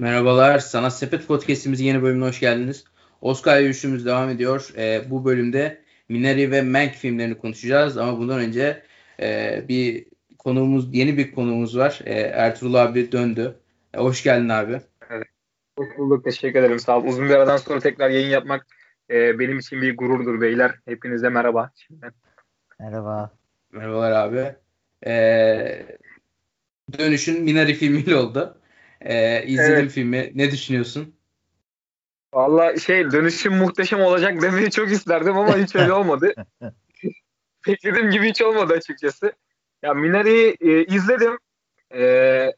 Merhabalar, Sanat Sepet Podcast'imizin yeni bölümüne hoş geldiniz. Oscar yürüyüşümüz devam ediyor. Ee, bu bölümde Minari ve Mank filmlerini konuşacağız ama bundan önce e, bir konuğumuz, yeni bir konuğumuz var. E, Ertuğrul abi döndü. E, hoş geldin abi. Evet. Hoş bulduk, teşekkür ederim. Sağ olun. Uzun bir aradan sonra tekrar yayın yapmak e, benim için bir gururdur beyler. Hepinize merhaba. Şimdiden. Merhaba. Merhabalar abi. E, dönüşün Minari filmiyle oldu. E, izledim evet. filmi. Ne düşünüyorsun? Valla şey dönüşüm muhteşem olacak demeyi çok isterdim ama hiç öyle olmadı. Beklediğim gibi hiç olmadı açıkçası. Ya Minari'yi e, izledim. E,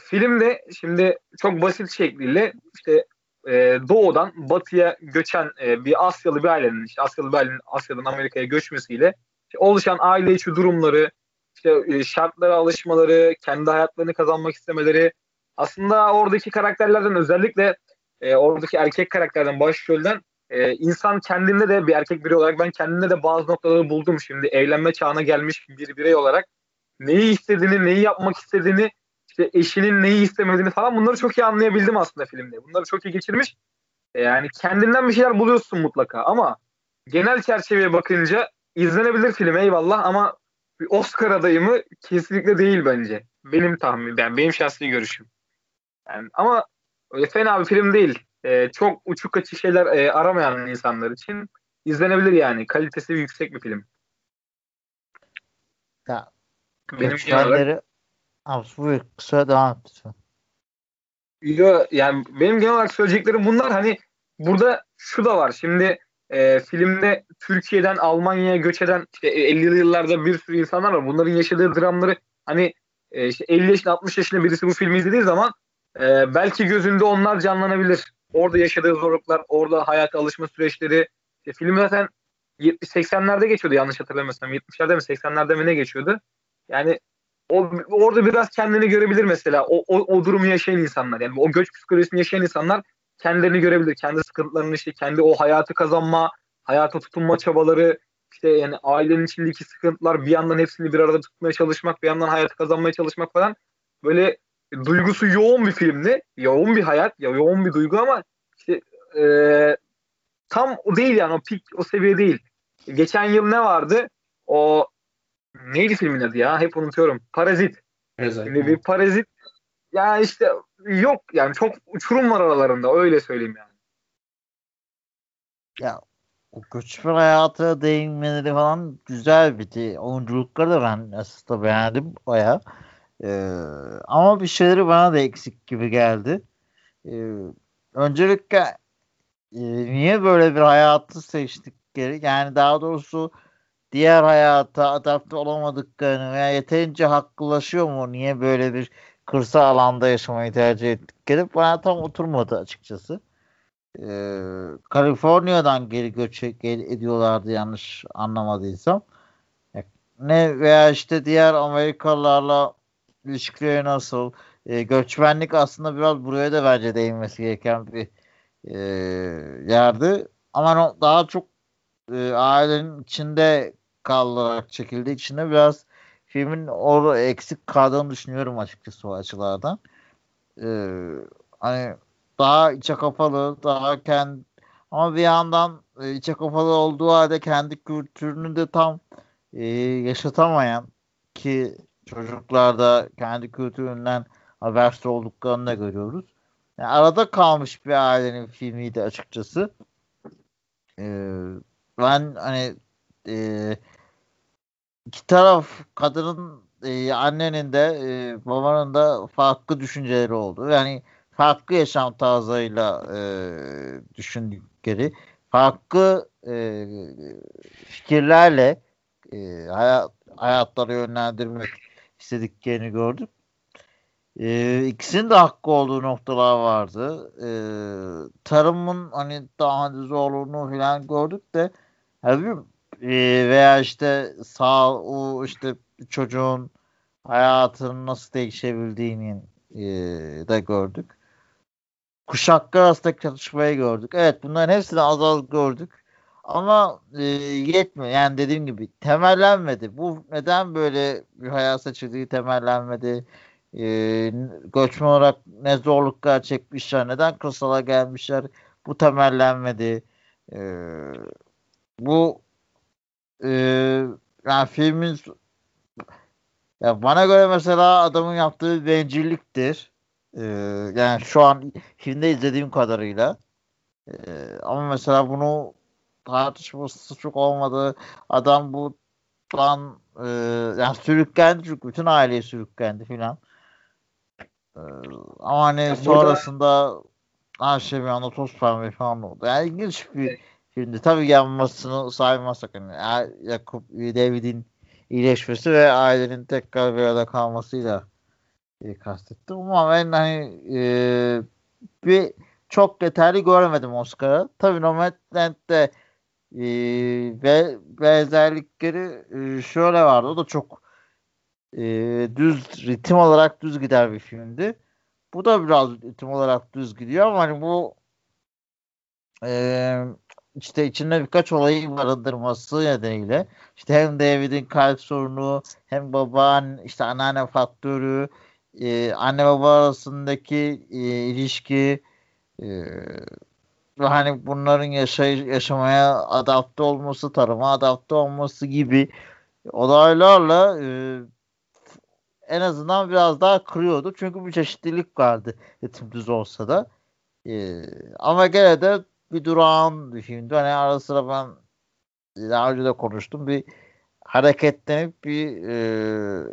filmde şimdi çok basit şekliyle işte e, doğudan batıya göçen e, bir Asyalı bir ailenin işte Asyalı bir ailenin Asya'dan Amerika'ya göçmesiyle işte oluşan aile içi durumları, işte e, şartlara alışmaları, kendi hayatlarını kazanmak istemeleri aslında oradaki karakterlerden özellikle e, oradaki erkek karakterden başrolden e, insan kendinde de bir erkek birey olarak ben kendimde de bazı noktaları buldum şimdi evlenme çağına gelmiş bir birey olarak neyi istediğini, neyi yapmak istediğini işte eşinin neyi istemediğini falan bunları çok iyi anlayabildim aslında filmde. Bunları çok iyi geçirmiş. E, yani kendinden bir şeyler buluyorsun mutlaka ama genel çerçeveye bakınca izlenebilir film eyvallah ama bir Oscar adayı mı kesinlikle değil bence. Benim tahminim, yani benim şahsi görüşüm. Yani ama öyle fena bir film değil. E, çok uçuk kaçı şeyler e, aramayan insanlar için izlenebilir yani. Kalitesi yüksek bir film. Ya, benim genel olarak... Abi buyur kısa devam et lütfen. Yo, yani benim genel olarak söyleyeceklerim bunlar. Hani burada şu da var. Şimdi e, filmde Türkiye'den Almanya'ya göç eden işte 50'li yıllarda bir sürü insanlar var. Bunların yaşadığı dramları hani e, işte 50 yaşında 60 yaşında birisi bu filmi izlediği zaman e, belki gözünde onlar canlanabilir. Orada yaşadığı zorluklar, orada hayata alışma süreçleri. İşte film zaten 70-80'lerde geçiyordu yanlış hatırlamıyorsam. 70'lerde mi 80'lerde mi ne geçiyordu? Yani o, orada biraz kendini görebilir mesela. O, o, o durumu yaşayan insanlar. Yani o göç psikolojisini yaşayan insanlar kendilerini görebilir. Kendi sıkıntılarını işte kendi o hayatı kazanma, hayata tutunma çabaları, işte yani ailenin içindeki sıkıntılar bir yandan hepsini bir arada tutmaya çalışmak, bir yandan hayatı kazanmaya çalışmak falan böyle duygusu yoğun bir filmdi. Yoğun bir hayat, ya yoğun bir duygu ama işte e, tam o değil yani o pik o seviye değil. Geçen yıl ne vardı? O neydi filmin adı ya? Hep unutuyorum. Parazit. Parazit. Şimdi bir parazit ya işte yok yani çok uçurum var aralarında öyle söyleyeyim yani. Ya o göçmen hayatı değinmeleri falan güzel bir oyunculukları da ben aslında beğendim baya. Ee, ama bir şeyleri bana da eksik gibi geldi. Ee, öncelikle e, niye böyle bir hayatı seçtikleri yani daha doğrusu diğer hayata adapte olamadıklarını veya yeterince haklılaşıyor mu? Niye böyle bir kırsal alanda yaşamayı tercih ettikleri bana tam oturmadı açıkçası. Ee, Kaliforniya'dan geri göç gel ediyorlardı yanlış anlamadıysam. Ne veya işte diğer Amerikalılarla ilişkileri nasıl? E, göçmenlik aslında biraz buraya da bence değinmesi gereken bir e, yerdi. Ama daha çok e, ailenin içinde kalarak çekildiği için de biraz filmin orada eksik kaldığını düşünüyorum açıkçası o açılardan. Ee, hani daha içe kapalı, daha kendi ama bir yandan e, içe kapalı olduğu halde kendi kültürünü de tam e, yaşatamayan ki çocuklarda kendi kültüründen habersiz olduklarını da görüyoruz. Yani arada kalmış bir ailenin filmiydi açıkçası. Ee, ben hani e, iki taraf kadının e, annenin de e, babanın da farklı düşünceleri oldu. Yani farklı yaşam tarzıyla e, düşündükleri, farklı e, fikirlerle e, hayat, hayatları yönlendirmek istediklerini gördük. E, ikisinin de hakkı olduğu noktalar vardı. E, tarımın hani daha zorluğunu falan gördük de yani ee, veya işte sağ o işte çocuğun hayatının nasıl değişebildiğini e, de gördük. Kuşaklar arasındaki çatışmayı gördük. Evet bunların hepsini az az gördük. Ama e, yetmiyor. Yani dediğim gibi temellenmedi. Bu neden böyle bir hayat seçildiği temellenmedi. e, göçmen olarak ne zorluklar çekmişler, neden kırsala gelmişler bu temellenmedi. E, bu e, yani filmin ya bana göre mesela adamın yaptığı bencilliktir. Ee, yani şu an filmde izlediğim kadarıyla. Ee, ama mesela bunu tartışması çok olmadı. Adam bu lan e, yani sürüklendi çünkü bütün aileyi sürüklendi filan. Ee, ama hani ya sonrasında her şey bir anda toz pembe falan oldu. Yani ilginç bir filmdi. Tabii yanmasını saymazsak hani Yakup David'in iyileşmesi ve ailenin tekrar bir arada kalmasıyla e, kastettim. Ama ben hani e, bir çok yeterli göremedim Oscar'a. Tabii Nomadland'de e, ve benzerlikleri şöyle vardı. O da çok e, düz ritim olarak düz gider bir filmdi. Bu da biraz ritim olarak düz gidiyor ama hani bu e, işte içinde birkaç olayı barındırması nedeniyle işte hem David'in kalp sorunu hem baban işte anneanne faktörü e, anne baba arasındaki e, ilişki e, hani bunların yaşay yaşamaya adapte olması, tarıma adapte olması gibi olaylarla e, en azından biraz daha kırıyordu. Çünkü bir çeşitlilik vardı ritim düz olsa da. E, ama gene de bir durağan bir. Hani ara sıra ben daha önce de konuştum. Bir hareketlenip bir e,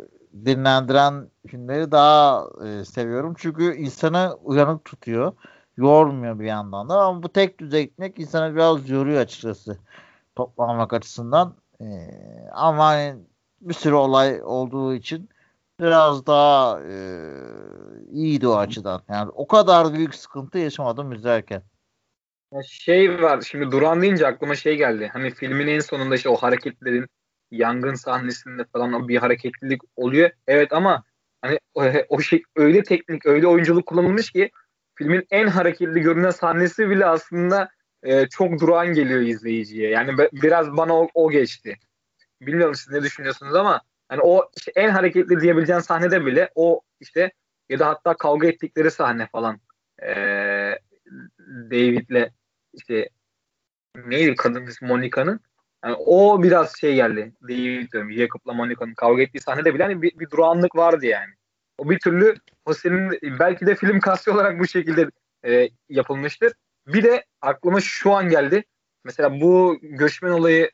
dinlendiren filmleri daha e, seviyorum. Çünkü insanı uyanık tutuyor. Yormuyor bir yandan da. Ama bu tek düze gitmek insanı biraz yoruyor açıkçası. Toplamak açısından. E, ama hani bir sürü olay olduğu için biraz daha e, iyiydi o açıdan. Yani o kadar büyük sıkıntı yaşamadım izlerken. Şey var şimdi Duran deyince aklıma şey geldi. Hani filmin en sonunda işte o hareketlerin yangın sahnesinde falan bir hareketlilik oluyor. Evet ama hani o, o şey öyle teknik, öyle oyunculuk kullanılmış ki filmin en hareketli görünen sahnesi bile aslında e, çok durağan geliyor izleyiciye. Yani be, biraz bana o, o geçti. Bilmiyorum siz ne düşünüyorsunuz ama hani o işte en hareketli diyebileceğin sahnede bile o işte ya da hatta kavga ettikleri sahne falan e, David'le işte neydi kadın ismi Monica'nın yani o biraz şey geldi. Değil diyorum. Jacob'la Monica'nın kavga ettiği sahnede bile hani bir, bir durağanlık vardı yani. O bir türlü o senin belki de film kasti olarak bu şekilde e, yapılmıştır. Bir de aklıma şu an geldi. Mesela bu göçmen olayı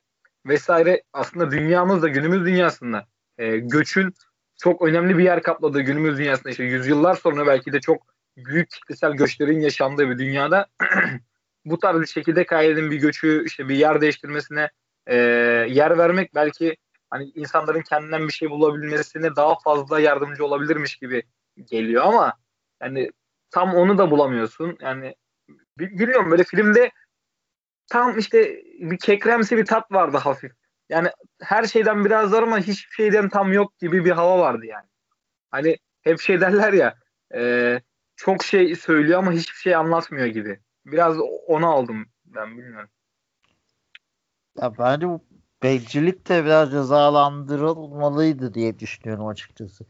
vesaire aslında dünyamızda günümüz dünyasında e, göçün çok önemli bir yer kapladığı günümüz dünyasında işte yüzyıllar sonra belki de çok büyük kitlesel göçlerin yaşandığı bir dünyada bu tarz bir şekilde kaidenin bir göçü işte bir yer değiştirmesine e, yer vermek belki hani insanların kendinden bir şey bulabilmesine daha fazla yardımcı olabilirmiş gibi geliyor ama yani tam onu da bulamıyorsun. Yani bilmiyorum böyle filmde tam işte bir kekremsi bir tat vardı hafif. Yani her şeyden biraz var ama hiçbir şeyden tam yok gibi bir hava vardı yani. Hani hep şey derler ya e, çok şey söylüyor ama hiçbir şey anlatmıyor gibi. Biraz onu aldım ben bilmiyorum. Ya bence bencillik de biraz cezalandırılmalıydı diye düşünüyorum açıkçası.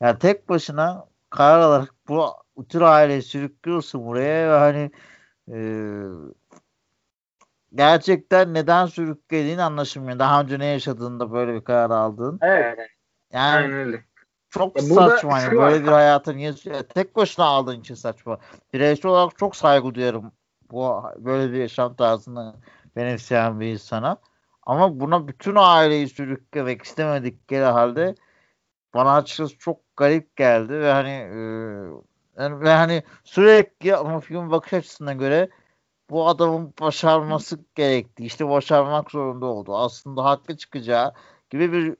Yani tek başına karar alarak bu tür aileyi sürüklüyorsun buraya ve hani e, gerçekten neden sürüklediğini anlaşılmıyor. Daha önce ne yaşadığında böyle bir karar aldın. Evet. Yani Aynen öyle. Çok ya saçma yani böyle bir hayatı niye tek başına aldığın için saçma. Bireysel olarak çok saygı duyarım bu böyle bir yaşam tarzını benimseyen bir insana. Ama buna bütün aileyi sürüklemek istemedikleri halde bana açıkçası çok garip geldi ve hani e, yani, ve hani sürekli ama film bakış açısına göre bu adamın başarması gerekti. İşte başarmak zorunda oldu. Aslında haklı çıkacağı gibi bir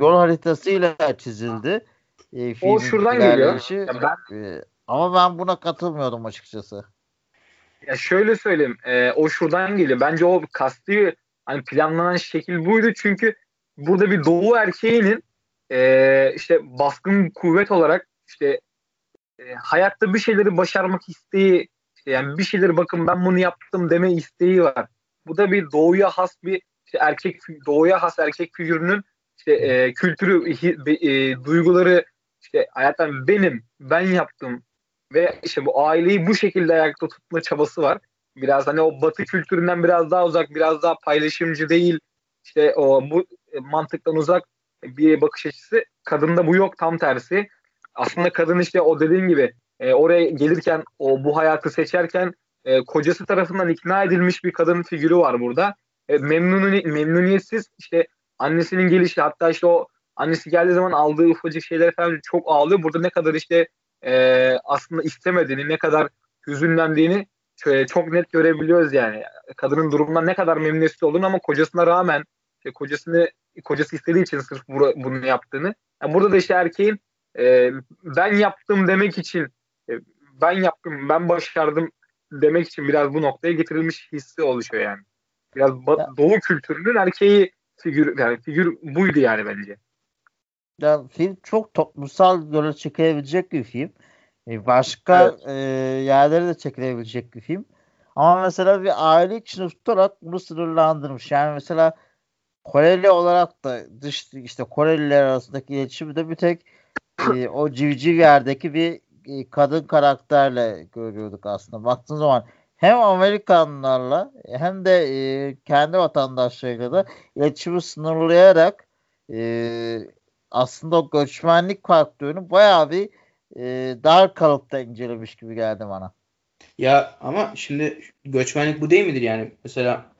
yol haritasıyla çizildi. E, o şuradan geliyor. ben... E, ama ben buna katılmıyordum açıkçası. Ya şöyle söyleyeyim. E, o şuradan geliyor. Bence o kasti hani planlanan şekil buydu. Çünkü burada bir doğu erkeğinin e, işte baskın kuvvet olarak işte e, hayatta bir şeyleri başarmak isteği işte yani bir şeyleri bakın ben bunu yaptım deme isteği var. Bu da bir doğuya has bir işte erkek doğuya has erkek figürünün işte e, kültürü, e, duyguları işte hayatım benim, ben yaptım ve işte bu aileyi bu şekilde ayakta tutma çabası var. Biraz hani o batı kültüründen biraz daha uzak, biraz daha paylaşımcı değil. İşte o bu mantıktan uzak bir bakış açısı. Kadında bu yok tam tersi. Aslında kadın işte o dediğin gibi e, oraya gelirken o bu hayatı seçerken e, kocası tarafından ikna edilmiş bir kadın figürü var burada. E, memnuni, memnuniyetsiz işte annesinin gelişi hatta işte o annesi geldiği zaman aldığı ufacık şeyler falan çok ağlıyor. Burada ne kadar işte e, aslında istemediğini, ne kadar hüzünlendiğini e, çok net görebiliyoruz yani. Kadının durumundan ne kadar memnuniyetsiz olduğunu ama kocasına rağmen işte kocasını kocası istediği için sırf bunu yaptığını. Yani burada da işte erkeğin e, ben yaptım demek için e, ben yaptım, ben başardım demek için biraz bu noktaya getirilmiş hissi oluşuyor yani. Biraz ya. doğu kültürünün erkeği figür yani figür buydu yani bence. Ya film çok toplumsal yola çekilebilecek bir film. E, başka evet. e, yerlere de çekilebilecek bir film. Ama mesela bir aile içinde tutarak bunu sınırlandırmış. Yani mesela Koreli olarak da dış işte Koreliler arasındaki iletişimi bir tek e, o civciv yerdeki bir e, kadın karakterle görüyorduk aslında. Baktığın zaman hem Amerikanlarla hem de e, kendi vatandaşlarıyla da iletişimi sınırlayarak e, aslında o göçmenlik faktörünü bayağı bir e, dar kalıpta incelemiş gibi geldi bana. Ya ama şimdi göçmenlik bu değil midir yani? Mesela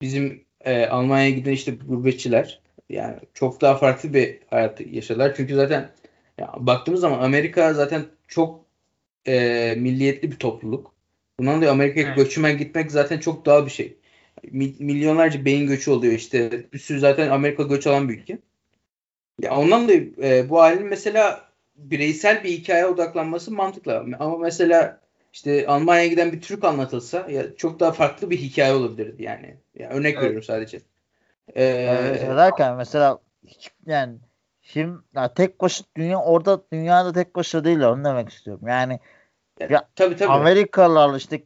bizim e, Almanya'ya giden işte gurbetçiler yani çok daha farklı bir hayat yaşadılar. Çünkü zaten ya, baktığımız zaman Amerika zaten çok e, milliyetli bir topluluk. Bundan dolayı Amerika'ya evet. göçmen gitmek zaten çok daha bir şey. Milyonlarca beyin göçü oluyor işte. Bir sürü zaten Amerika göç alan bir ülke. Ya ondan dolayı e, bu ailenin mesela bireysel bir hikaye odaklanması mantıklı. Ama mesela işte Almanya'ya giden bir Türk anlatılsa ya çok daha farklı bir hikaye olabilirdi yani. yani örnek evet. veriyorum sadece. Ee, evet, derken mesela hiç yani film ya tek başına dünya orada dünyada tek başına değil onu demek istiyorum. Yani ya, tabii, tabii. Amerikalılarla işte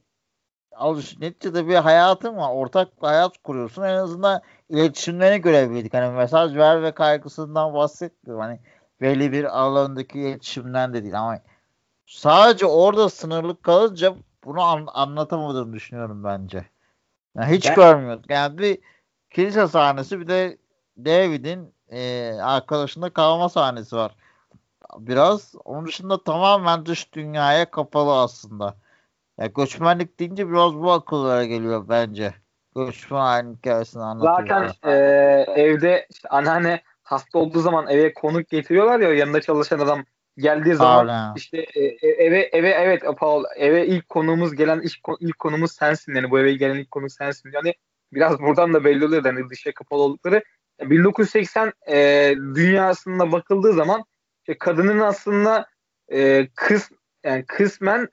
alış neticede bir hayatın var. Ortak bir hayat kuruyorsun. En azından iletişimlerini görebildik. Hani mesaj ver ve kaygısından bahsetmiyorum. Hani belli bir alandaki iletişimden de değil ama sadece orada sınırlı kalınca bunu an, anlatamadığını düşünüyorum bence. Yani hiç ben... görmüyorduk. Yani bir kilise sahnesi bir de David'in e, arkadaşında kalma sahnesi var. Biraz onun dışında tamamen dış dünyaya kapalı aslında. Ya göçmenlik deyince biraz bu akıllara geliyor bence. Göçmen hikayesini anlatıyor. Zaten e, evde işte anneanne hasta olduğu zaman eve konuk getiriyorlar ya yanında çalışan adam geldiği zaman Aynen. işte e, e, eve eve evet Paul eve ilk konumuz gelen ilk, ilk konumuz sensin yani bu eve gelen ilk konu sensin yani biraz buradan da belli oluyor yani dışa kapalı oldukları 1980 e, dünyasında bakıldığı zaman işte kadının aslında e, kız yani kısmen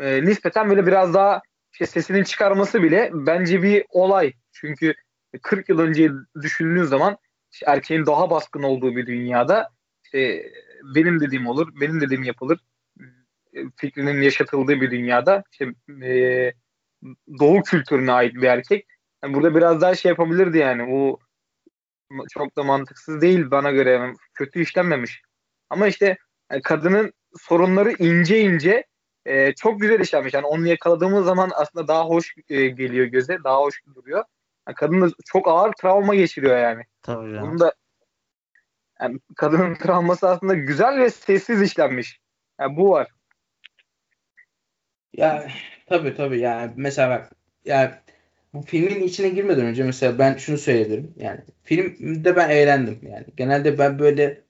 e, nispeten böyle biraz daha işte sesini çıkarması bile bence bir olay. Çünkü 40 yıl önce düşündüğünüz zaman erkeğin daha baskın olduğu bir dünyada işte benim dediğim olur, benim dediğim yapılır fikrinin yaşatıldığı bir dünyada işte, e, doğu kültürüne ait bir erkek. Yani burada biraz daha şey yapabilirdi yani. O çok da mantıksız değil bana göre. Yani kötü işlenmemiş. Ama işte yani kadının sorunları ince ince e, çok güzel işlenmiş. Yani onu yakaladığımız zaman aslında daha hoş e, geliyor göze. Daha hoş duruyor. Yani kadın da çok ağır travma geçiriyor yani. Tabii canım. Bunu da yani kadının travması aslında güzel ve sessiz işlenmiş. Yani bu var. Ya tabii tabii yani mesela bak yani bu filmin içine girmeden önce mesela ben şunu söyledim. Yani filmde ben eğlendim. Yani genelde ben böyle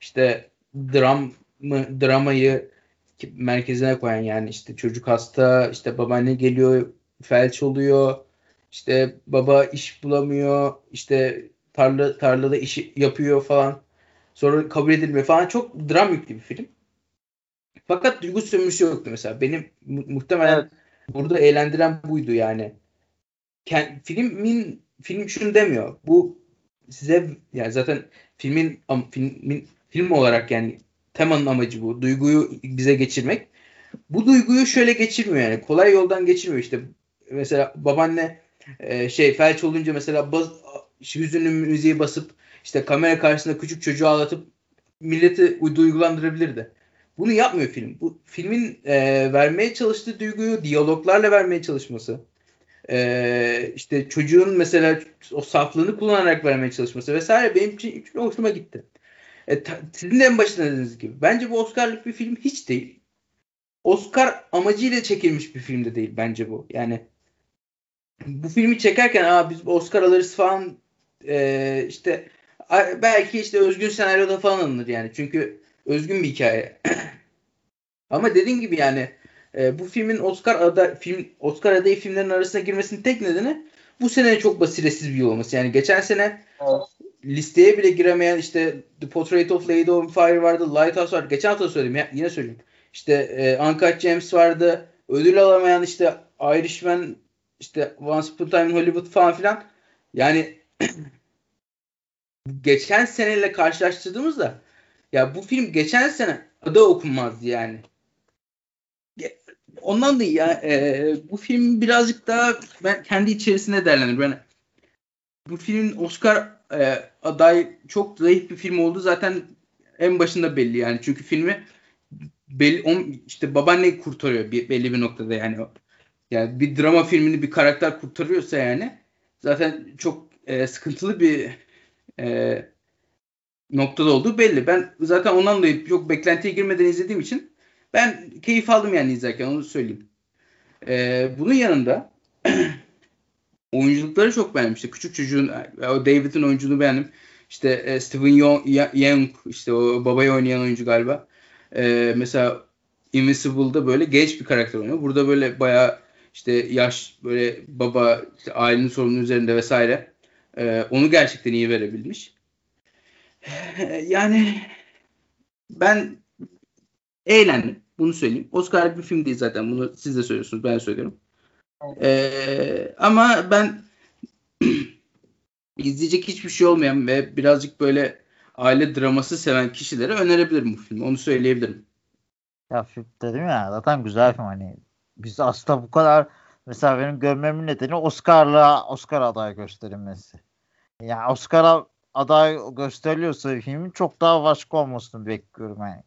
işte dram mı, dramayı merkezine koyan yani işte çocuk hasta, işte babaanne geliyor, felç oluyor, işte baba iş bulamıyor, işte tarla tarlada işi yapıyor falan. Sonra kabul edilmiyor falan. Çok dram yüklü bir film. Fakat duygu sömürüsü yoktu mesela. Benim mu- muhtemelen evet. burada eğlendiren buydu yani. Kend, filmin film şunu demiyor. Bu size yani zaten filmin filmin film olarak yani temanın amacı bu. Duyguyu bize geçirmek. Bu duyguyu şöyle geçirmiyor yani. Kolay yoldan geçirmiyor işte. Mesela babaanne e, şey felç olunca mesela baz, hüzünlü müziği basıp işte kamera karşısında küçük çocuğu ağlatıp millete duygulandırabilirdi. Bunu yapmıyor film. Bu filmin e, vermeye çalıştığı duyguyu diyaloglarla vermeye çalışması. E, işte çocuğun mesela o saflığını kullanarak vermeye çalışması vesaire benim için, için hoşuma gitti. E, ta, sizin de en başında dediğiniz gibi. Bence bu Oscar'lık bir film hiç değil. Oscar amacıyla çekilmiş bir film de değil bence bu. Yani bu filmi çekerken Aa, biz Oscar alırız falan e, işte belki işte özgün senaryoda falan alınır yani. Çünkü özgün bir hikaye. Ama dediğim gibi yani e, bu filmin Oscar ada film Oscar adayı filmlerin arasına girmesinin tek nedeni bu sene çok basiretsiz bir yol olması. Yani geçen sene evet. listeye bile giremeyen işte The Portrait of Lady on Fire vardı, Lighthouse vardı. Geçen hafta söyledim ya, yine söyleyeyim. İşte e, Uncut James vardı. Ödül alamayan işte Irishman işte Once Upon a Time Hollywood falan filan. Yani geçen seneyle karşılaştırdığımızda ya bu film geçen sene adı okunmazdı yani. Ondan da ya e, bu film birazcık daha ben kendi içerisinde değerlendiriyorum. Yani bu filmin Oscar e, aday çok zayıf bir film oldu zaten en başında belli yani. Çünkü filmi belli on, işte babaanne kurtarıyor bir, belli bir noktada yani. Yani bir drama filmini bir karakter kurtarıyorsa yani zaten çok e, sıkıntılı bir e, noktada olduğu belli. Ben zaten ondan dolayı çok beklentiye girmeden izlediğim için ben keyif aldım yani izlerken onu söyleyeyim. Ee, bunun yanında oyunculukları çok beğenmiştim. Küçük çocuğun o David'in oyunculuğunu beğendim. İşte e, Steven Young işte o babayı oynayan oyuncu galiba. Ee, mesela Invincible'da böyle genç bir karakter oynuyor. Burada böyle bayağı işte yaş böyle baba işte ailenin sorumluluğu üzerinde vesaire. Ee, onu gerçekten iyi verebilmiş. Yani ben eğlendim. Bunu söyleyeyim. Oscar bir film değil zaten. Bunu siz de söylüyorsunuz. Ben söylüyorum. Ee, ama ben izleyecek hiçbir şey olmayan ve birazcık böyle aile draması seven kişilere önerebilirim bu filmi. Onu söyleyebilirim. Ya film dedim ya zaten güzel film hani biz aslında bu kadar mesela benim görmemin nedeni Oscar'la Oscar aday gösterilmesi. Yani Oscar'a aday gösteriliyorsa filmin çok daha başka olmasını bekliyorum yani.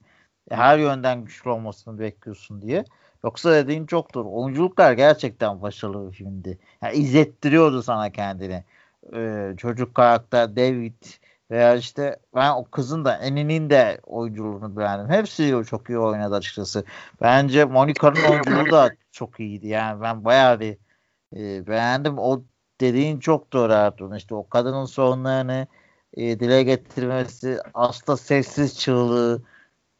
Her yönden güçlü olmasını bekliyorsun diye. Yoksa dediğin çoktur. Oyunculuklar gerçekten başarılı bir filmdi. Yani izlettiriyordu sana kendini. Ee, çocuk karakter David veya işte ben o kızın da Eni'nin de oyunculuğunu beğendim. Hepsi çok iyi oynadı açıkçası. Bence Monica'nın oyunculuğu da çok iyiydi. Yani ben bayağı bir e, beğendim. O dediğin çok doğru Ertuğrul. İşte o kadının sorunlarını e, dile getirmesi, hasta sessiz çığlığı,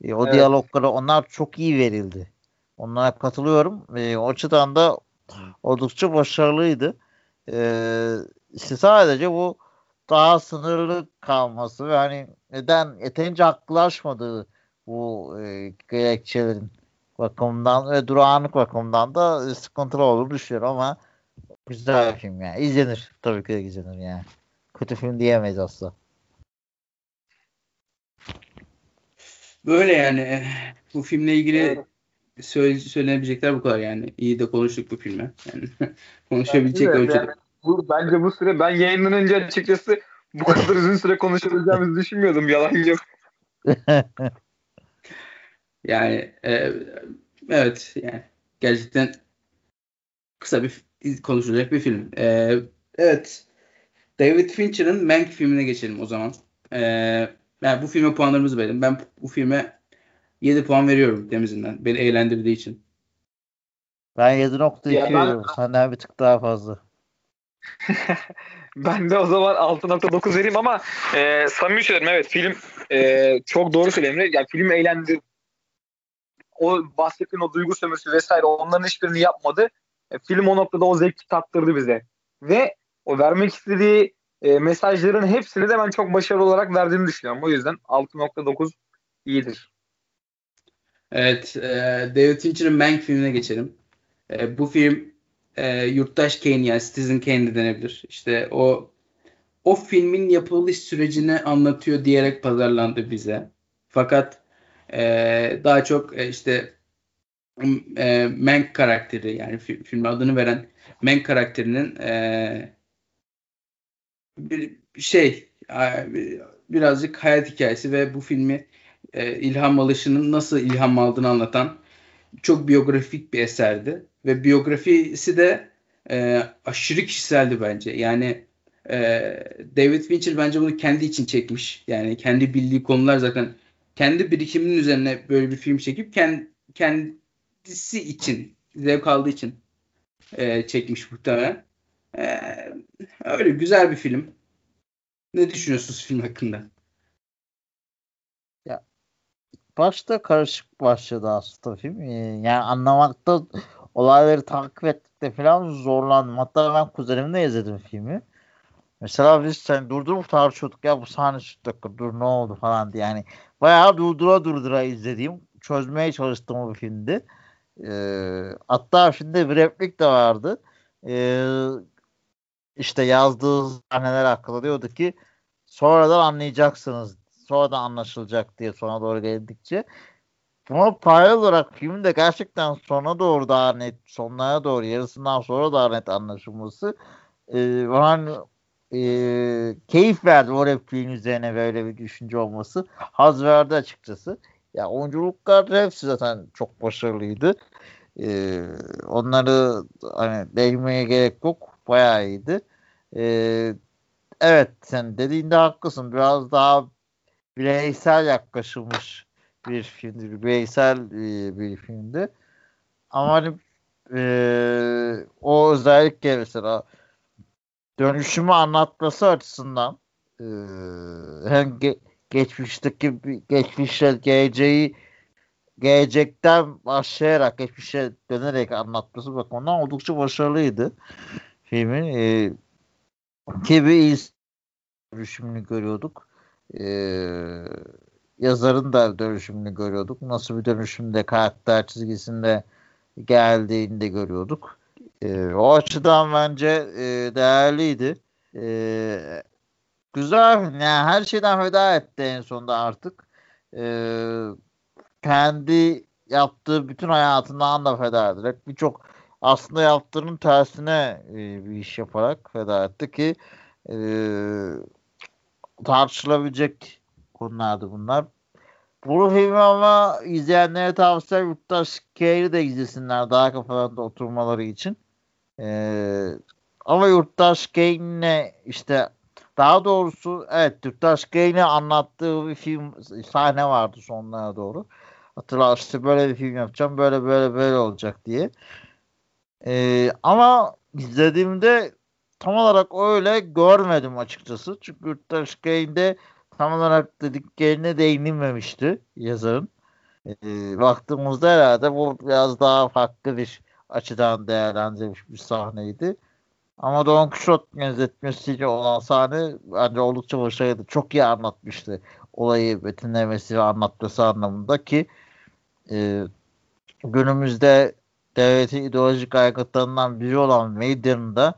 e, o evet. diyalogları onlar çok iyi verildi. Onlara katılıyorum. E, o açıdan da oldukça başarılıydı. E, işte sadece bu daha sınırlı kalması ve hani neden yeterince haklılaşmadığı bu e, gerekçelerin bakımından ve durağanlık bakımından da sıkıntılı olur düşünüyorum ama güzel bir film yani. İzlenir. Tabii ki de izlenir yani. Kötü film diyemeyiz aslında. Böyle yani bu filmle ilgili söyle, söylenebilecekler bu kadar yani. İyi de konuştuk bu filme. Yani konuşabilecek ölçüde. Yani, bu, bence bu süre ben yayından önce açıkçası bu kadar uzun süre konuşabileceğimizi düşünmüyordum. Yalan yok. yani e, evet yani gerçekten kısa bir konuşulacak bir film. E, evet. David Fincher'ın Mank filmine geçelim o zaman. E, yani bu filme puanlarımızı verelim. Ben bu filme 7 puan veriyorum temizinden. Beni eğlendirdiği için. Ben 7.2 ben... veriyorum. Senden bir tık daha fazla. ben de o zaman 6.9 vereyim ama e, samimi söylerim evet film e, çok doğru söylüyorum. Yani film eğlendi. O bahsettiğin o duygu sömürüsü vesaire onların hiçbirini yapmadı. E, film o noktada o zevki tattırdı bize. Ve o vermek istediği e, mesajların hepsini de ben çok başarılı olarak verdiğini düşünüyorum. O yüzden 6.9 iyidir. Evet. E, David Fincher'ın Mank filmine geçelim. E, bu film e, Yurttaş Kane yani Citizen Kane de denebilir. İşte o o filmin yapılış sürecini anlatıyor diyerek pazarlandı bize. Fakat e, daha çok e, işte e, Mank karakteri yani filmin adını veren Mank karakterinin e, bir şey birazcık hayat hikayesi ve bu filmi e, ilham alışının nasıl ilham aldığını anlatan çok biyografik bir eserdi. Ve biyografisi de e, aşırı kişiseldi bence. Yani e, David Fincher bence bunu kendi için çekmiş. Yani kendi bildiği konular zaten kendi birikiminin üzerine böyle bir film çekip kend, kendisi için zevk aldığı için e, çekmiş muhtemelen. E, öyle güzel bir film. Ne düşünüyorsunuz film hakkında? Ya başta karışık başladı aslında film. Ee, yani anlamakta olayları takip ettikte falan zorlandım. Hatta ben kuzenimle izledim filmi. Mesela biz sen durdurup tartışıyorduk ya bu sahne şu dakika dur ne oldu falan diye. Yani bayağı durdura durdura izlediğim çözmeye çalıştığım bir filmdi. Ee, hatta şimdi bir replik de vardı. Ee, işte yazdığı sahneler hakkında diyordu ki sonradan anlayacaksınız. Sonradan anlaşılacak diye sona doğru geldikçe. Buna paralel olarak filmde gerçekten sona doğru daha net, sonlara doğru yarısından sonra daha net anlaşılması e, hani, e, keyif verdi o repliğin üzerine böyle bir düşünce olması. Haz verdi açıkçası. Ya oyunculuklar hepsi zaten çok başarılıydı. Ee, onları hani değinmeye gerek yok. Bayağı iyiydi. Ee, evet sen dediğinde haklısın. Biraz daha bireysel yaklaşılmış bir filmdi. Bireysel e, bir filmdi. Ama hani e, o özellikle mesela dönüşümü anlatması açısından e, hem ge- geçmişteki geçmişle geleceği gelecekten başlayarak geçmişe dönerek anlatması bakımından oldukça başarılıydı filmin. E, ki bir dönüşümünü görüyorduk. E, yazarın da dönüşümünü görüyorduk. Nasıl bir dönüşümde karakter çizgisinde geldiğini de görüyorduk. E, o açıdan bence e, değerliydi. E, güzel. Yani her şeyden feda etti en sonunda artık. Ee, kendi yaptığı bütün hayatından da feda ederek birçok aslında yaptığının tersine e, bir iş yaparak feda etti ki e, tartışılabilecek konulardı bunlar. Bu filmi ama izleyenlere tavsiye Yurttaş K'yi de izlesinler daha kafalarında oturmaları için. Ee, ama Yurttaş K'yle işte daha doğrusu evet Türktaş Gain'e anlattığı bir film sahne vardı sonlara doğru. Hatırlar işte böyle bir film yapacağım böyle böyle böyle olacak diye. Ee, ama izlediğimde tam olarak öyle görmedim açıkçası. Çünkü Yurttaş Gain'de tam olarak dediklerine değinilmemişti yazarın. Ee, baktığımızda herhalde bu biraz daha farklı bir açıdan değerlendirilmiş bir sahneydi. Ama Don Quixote benzetmesiyle olan sahne bence oldukça başarılıydı. Çok iyi anlatmıştı olayı betimlemesi ve anlatması anlamında ki e, günümüzde devletin ideolojik aygıtlarından biri olan medyanın da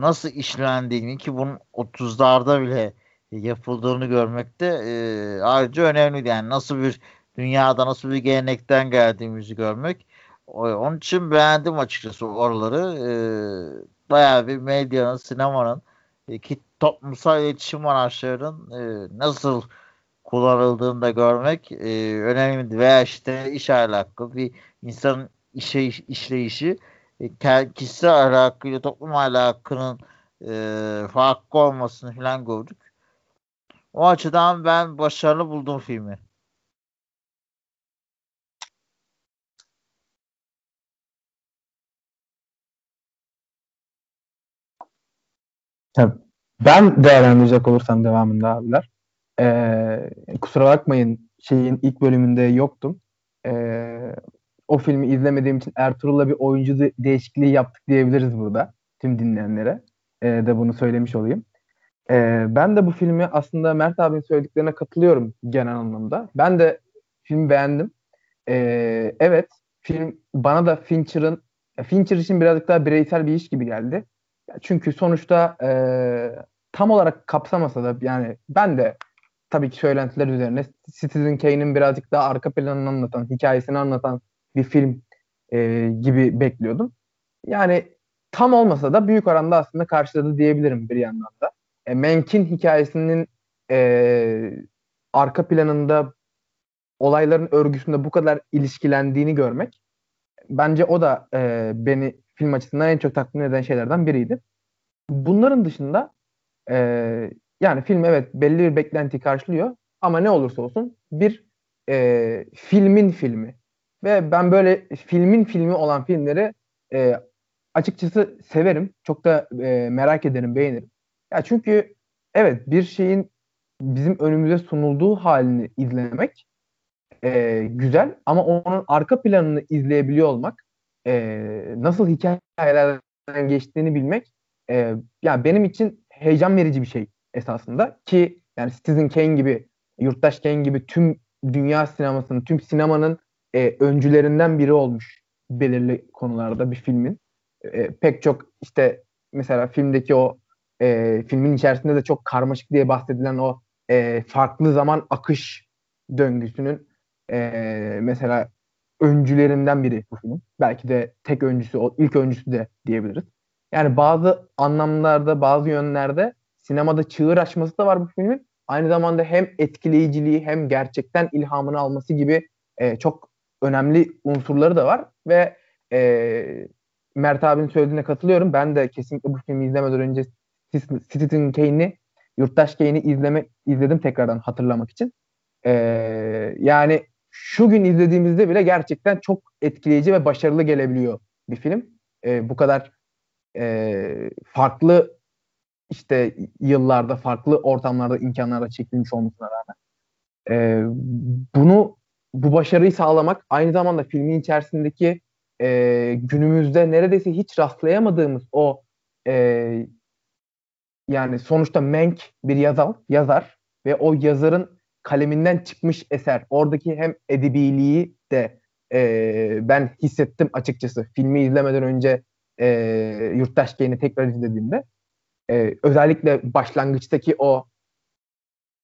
nasıl işlendiğini ki bunun 30'larda bile yapıldığını görmekte e, ayrıca önemli. Yani nasıl bir dünyada nasıl bir gelenekten geldiğimizi görmek. Onun için beğendim açıkçası oraları. E, bayağı bir medyanın, sinemanın e, ki toplumsal iletişim araçlarının e, nasıl kullanıldığını da görmek e, önemli veya işte iş alakalı bir insanın işe işleyişi kişisel ahlakıyla toplum ahlakının e, farklı olmasını falan gördük. O açıdan ben başarılı buldum filmi. Ben değerlendirecek olursam devamında abiler. Ee, kusura bakmayın şeyin ilk bölümünde yoktum. Ee, o filmi izlemediğim için Ertuğrul'la bir oyuncu de- değişikliği yaptık diyebiliriz burada. Tüm dinleyenlere ee, de bunu söylemiş olayım. Ee, ben de bu filmi aslında Mert abinin söylediklerine katılıyorum genel anlamda. Ben de filmi beğendim. Ee, evet film bana da Fincher'ın Fincher için birazcık daha bireysel bir iş gibi geldi. Çünkü sonuçta e, tam olarak kapsamasa da yani ben de tabii ki söylentiler üzerine Citizen Kane'in birazcık daha arka planını anlatan, hikayesini anlatan bir film e, gibi bekliyordum. Yani tam olmasa da büyük oranda aslında karşıladı diyebilirim bir yandan da. E, Menk'in hikayesinin e, arka planında olayların örgüsünde bu kadar ilişkilendiğini görmek bence o da e, beni film açısından en çok tatmin eden şeylerden biriydi. Bunların dışında e, yani film evet belli bir beklenti karşılıyor ama ne olursa olsun bir e, filmin filmi ve ben böyle filmin filmi olan filmleri e, açıkçası severim. Çok da e, merak ederim, beğenirim. Ya çünkü evet bir şeyin bizim önümüze sunulduğu halini izlemek e, güzel ama onun arka planını izleyebiliyor olmak e, nasıl hikayelerden geçtiğini bilmek e, yani benim için heyecan verici bir şey esasında ki yani Citizen Kane gibi Yurttaş Kane gibi tüm dünya sinemasının tüm sinemanın e, öncülerinden biri olmuş belirli konularda bir filmin e, pek çok işte mesela filmdeki o e, filmin içerisinde de çok karmaşık diye bahsedilen o e, farklı zaman akış döngüsünün e, mesela öncülerinden biri bu film. Belki de tek öncüsü, o ilk öncüsü de diyebiliriz. Yani bazı anlamlarda, bazı yönlerde sinemada çığır açması da var bu filmin. Aynı zamanda hem etkileyiciliği hem gerçekten ilhamını alması gibi e, çok önemli unsurları da var ve e, Mert abinin söylediğine katılıyorum. Ben de kesinlikle bu filmi izlemeden önce Citizen Kane'i, Yurttaş Kane'i izleme, izledim tekrardan hatırlamak için. Ee, yani şu gün izlediğimizde bile gerçekten çok etkileyici ve başarılı gelebiliyor bir film. Ee, bu kadar e, farklı işte yıllarda, farklı ortamlarda, imkanlarda çekilmiş olmasına rağmen. Ee, bunu bu başarıyı sağlamak aynı zamanda filmin içerisindeki e, günümüzde neredeyse hiç rastlayamadığımız o e, yani sonuçta Menk bir yazar, yazar ve o yazarın kaleminden çıkmış eser. Oradaki hem edebiliği de e, ben hissettim açıkçası filmi izlemeden önce e, Yurttaş Game'i tekrar izlediğimde. E, özellikle başlangıçtaki o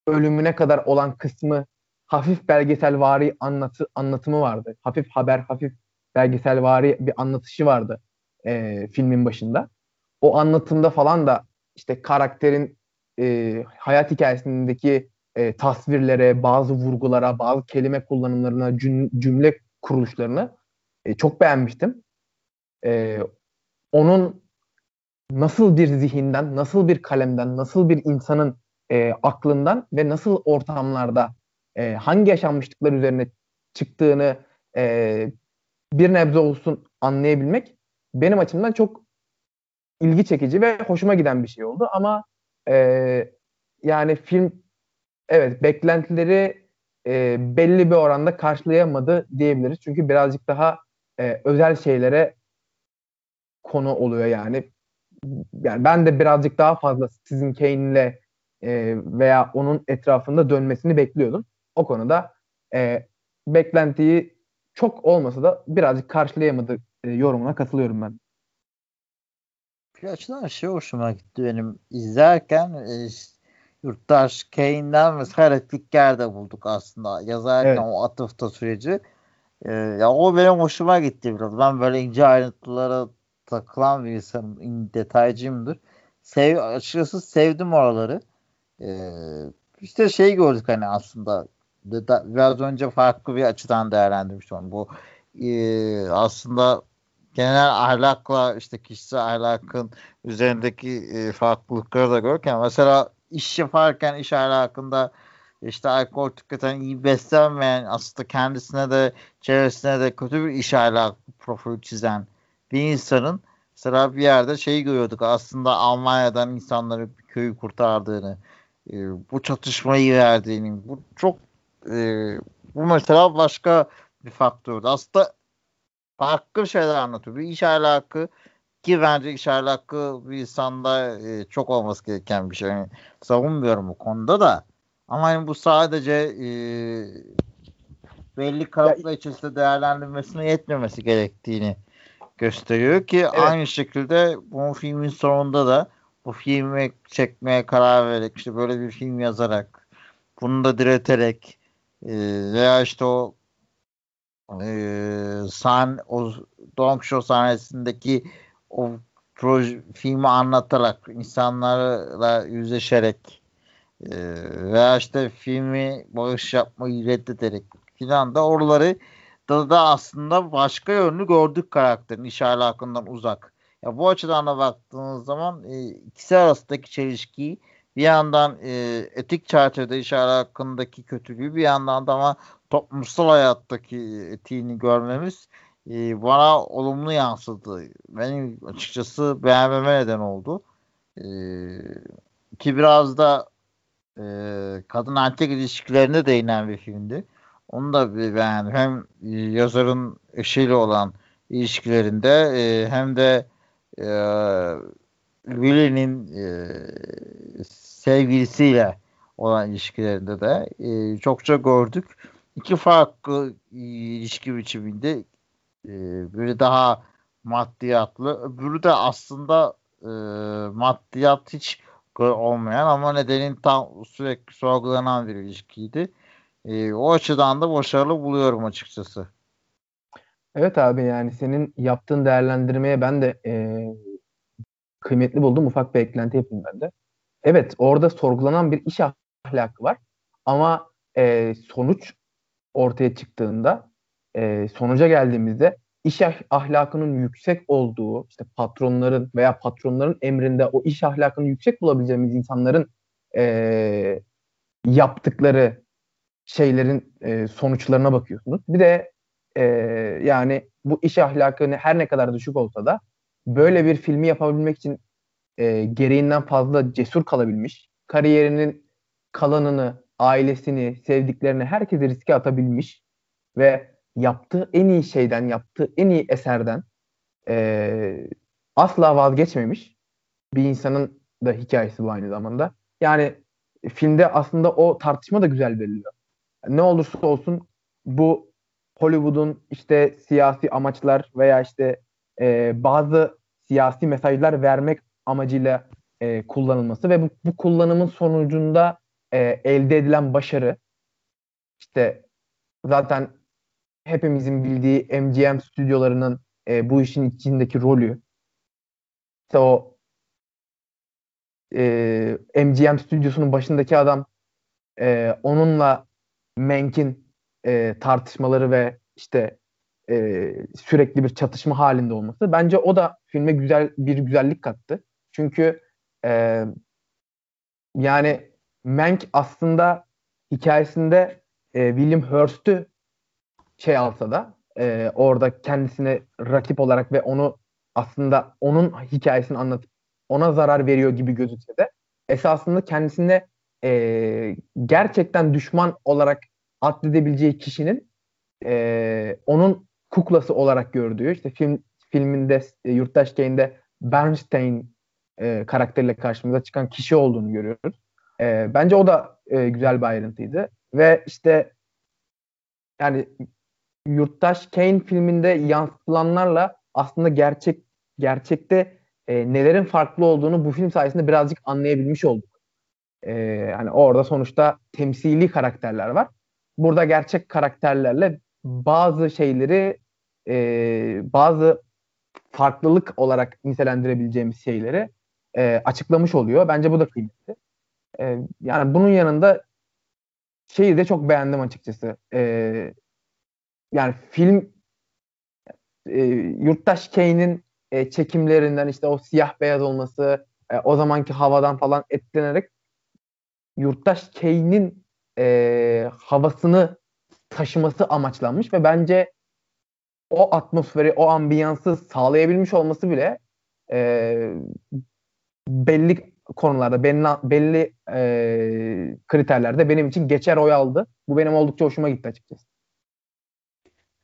ölümüne kadar olan kısmı hafif belgesel vari anlatı, anlatımı vardı. Hafif haber, hafif belgesel vari bir anlatışı vardı e, filmin başında. O anlatımda falan da işte karakterin e, hayat hikayesindeki e, tasvirlere, bazı vurgulara, bazı kelime kullanımlarına, cümle kuruluşlarını e, çok beğenmiştim. E, onun nasıl bir zihinden, nasıl bir kalemden, nasıl bir insanın e, aklından ve nasıl ortamlarda e, hangi yaşanmışlıklar üzerine çıktığını e, bir nebze olsun anlayabilmek benim açımdan çok ilgi çekici ve hoşuma giden bir şey oldu. Ama e, yani film evet beklentileri e, belli bir oranda karşılayamadı diyebiliriz. Çünkü birazcık daha e, özel şeylere konu oluyor yani. Yani ben de birazcık daha fazla sizin Kane'le e, veya onun etrafında dönmesini bekliyordum. O konuda e, beklentiyi çok olmasa da birazcık karşılayamadı e, yorumuna katılıyorum ben. Açıdan şey hoşuma gitti benim izlerken e, Yurttaş Kane'den mesela replikler de bulduk aslında yazarken evet. o atıfta süreci. E, ya o benim hoşuma gitti biraz. Ben böyle ince ayrıntılara takılan bir insanım. detaycıyımdır. Sev, açıkçası sevdim oraları. E, işte şey gördük hani aslında biraz önce farklı bir açıdan değerlendirmiştim. Bu e, aslında genel ahlakla işte kişisel ahlakın üzerindeki e, farklılıkları da görürken mesela iş yaparken iş ahlakında işte alkol tüketen iyi beslenmeyen aslında kendisine de çevresine de kötü bir iş ahlakı profili çizen bir insanın mesela bir yerde şeyi görüyorduk aslında Almanya'dan insanları köyü kurtardığını e, bu çatışmayı verdiğini bu çok e, bu mesela başka bir faktördü. Aslında farklı şeyler anlatıyor. Bir iş ahlakı ki bence iş ahlakı bir insanda e, çok olması gereken bir şey. Yani savunmuyorum bu konuda da. Ama hani bu sadece e, belli kalıplar içerisinde değerlendirmesine yetmemesi gerektiğini gösteriyor ki evet. aynı şekilde bu filmin sonunda da bu filmi çekmeye karar vererek işte böyle bir film yazarak bunu da direterek e, veya işte o e, san o Donk Show sahnesindeki o proje filmi anlatarak insanlarla yüzleşerek e, veya işte filmi bağış yapmayı reddederek filan da oraları da, da aslında başka yönlü gördük karakterin iş alakından uzak. Ya bu açıdan da baktığınız zaman e, ikisi arasındaki çelişkiyi bir yandan e, etik çerçevede iş hakkındaki kötülüğü bir yandan da ama toplumsal hayattaki etiğini görmemiz e, bana olumlu yansıdı. Benim açıkçası beğenmeme neden oldu. E, ki biraz da e, kadın erkek ilişkilerine değinen bir filmdi. Onu da beğendim. Hem yazarın eşiyle olan ilişkilerinde e, hem de e, Willie'nin e, sevgilisiyle olan ilişkilerinde de e, çokça gördük. İki farklı ilişki biçiminde e, biri daha maddiyatlı, öbürü de aslında e, maddiyat hiç olmayan ama nedenin tam sürekli sorgulanan bir ilişkiydi. E, o açıdan da başarılı buluyorum açıkçası. Evet abi yani senin yaptığın değerlendirmeye ben de e, kıymetli buldum. Ufak bir eklenti yapayım ben de. Evet orada sorgulanan bir iş ahlakı var. Ama e, sonuç ortaya çıktığında e, sonuca geldiğimizde iş ahlakının yüksek olduğu işte patronların veya patronların emrinde o iş ahlakını yüksek bulabileceğimiz insanların e, yaptıkları şeylerin e, sonuçlarına bakıyorsunuz. Bir de e, yani bu iş ahlakını her ne kadar düşük olsa da böyle bir filmi yapabilmek için e, gereğinden fazla cesur kalabilmiş, kariyerinin kalanını, ailesini, sevdiklerini herkese riske atabilmiş ve yaptığı en iyi şeyden, yaptığı en iyi eserden e, asla vazgeçmemiş bir insanın da hikayesi bu aynı zamanda. Yani filmde aslında o tartışma da güzel veriliyor. Ne olursa olsun bu Hollywood'un işte siyasi amaçlar veya işte e, bazı siyasi mesajlar vermek amacıyla e, kullanılması ve bu, bu kullanımın sonucunda e, elde edilen başarı işte zaten hepimizin bildiği MGM stüdyolarının e, bu işin içindeki rolü işte o e, MGM stüdyosunun başındaki adam e, onunla Menk'in e, tartışmaları ve işte e, sürekli bir çatışma halinde olması bence o da filme güzel bir güzellik kattı. Çünkü e, yani Mank aslında hikayesinde e, William Hurst'ü şey alsa da e, orada kendisine rakip olarak ve onu aslında onun hikayesini anlatıp ona zarar veriyor gibi gözükse de esasında kendisine e, gerçekten düşman olarak addedebileceği kişinin e, onun kuklası olarak gördüğü işte film filminde e, Yurttaş Kane'de Bernstein e, karakteriyle karşımıza çıkan kişi olduğunu görüyoruz. E, bence o da e, güzel bir ayrıntıydı. Ve işte yani Yurttaş Kane filminde yansıtılanlarla aslında gerçek gerçekte e, nelerin farklı olduğunu bu film sayesinde birazcık anlayabilmiş olduk. E, yani orada sonuçta temsili karakterler var. Burada gerçek karakterlerle bazı şeyleri e, bazı farklılık olarak nitelendirebileceğimiz şeyleri e, açıklamış oluyor. Bence bu da kıymetli. E, yani bunun yanında şeyi de çok beğendim açıkçası. E, yani film e, Yurttaş Kane'in e, çekimlerinden işte o siyah beyaz olması e, o zamanki havadan falan etkilenerek Yurttaş Kane'in e, havasını taşıması amaçlanmış ve bence o atmosferi, o ambiyansı sağlayabilmiş olması bile e, belli konularda, belli, belli e, kriterlerde benim için geçer oy aldı. Bu benim oldukça hoşuma gitti açıkçası.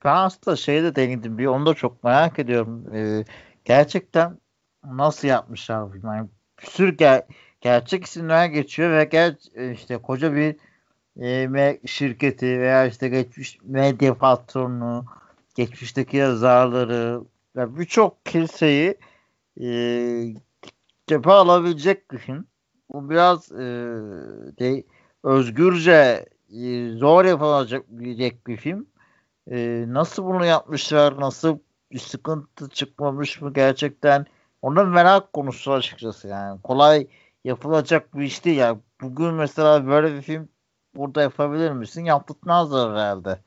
Ben aslında şeye de değindim bir onu da çok merak ediyorum. Ee, gerçekten nasıl yapmışlar yani bir sürü ger- gerçek isimler geçiyor ve ger- işte koca bir e, şirketi veya işte geçmiş medya patronu geçmişteki yazarları ve birçok kiliseyi e, cephe alabilecek film. Bu biraz e, de, özgürce e, zor yapılabilecek bir film. E, nasıl bunu yapmışlar? Nasıl bir sıkıntı çıkmamış mı gerçekten? Onun merak konusu açıkçası yani. Kolay yapılacak bir iş değil. Yani bugün mesela böyle bir film burada yapabilir misin? Yaptırtmazlar herhalde.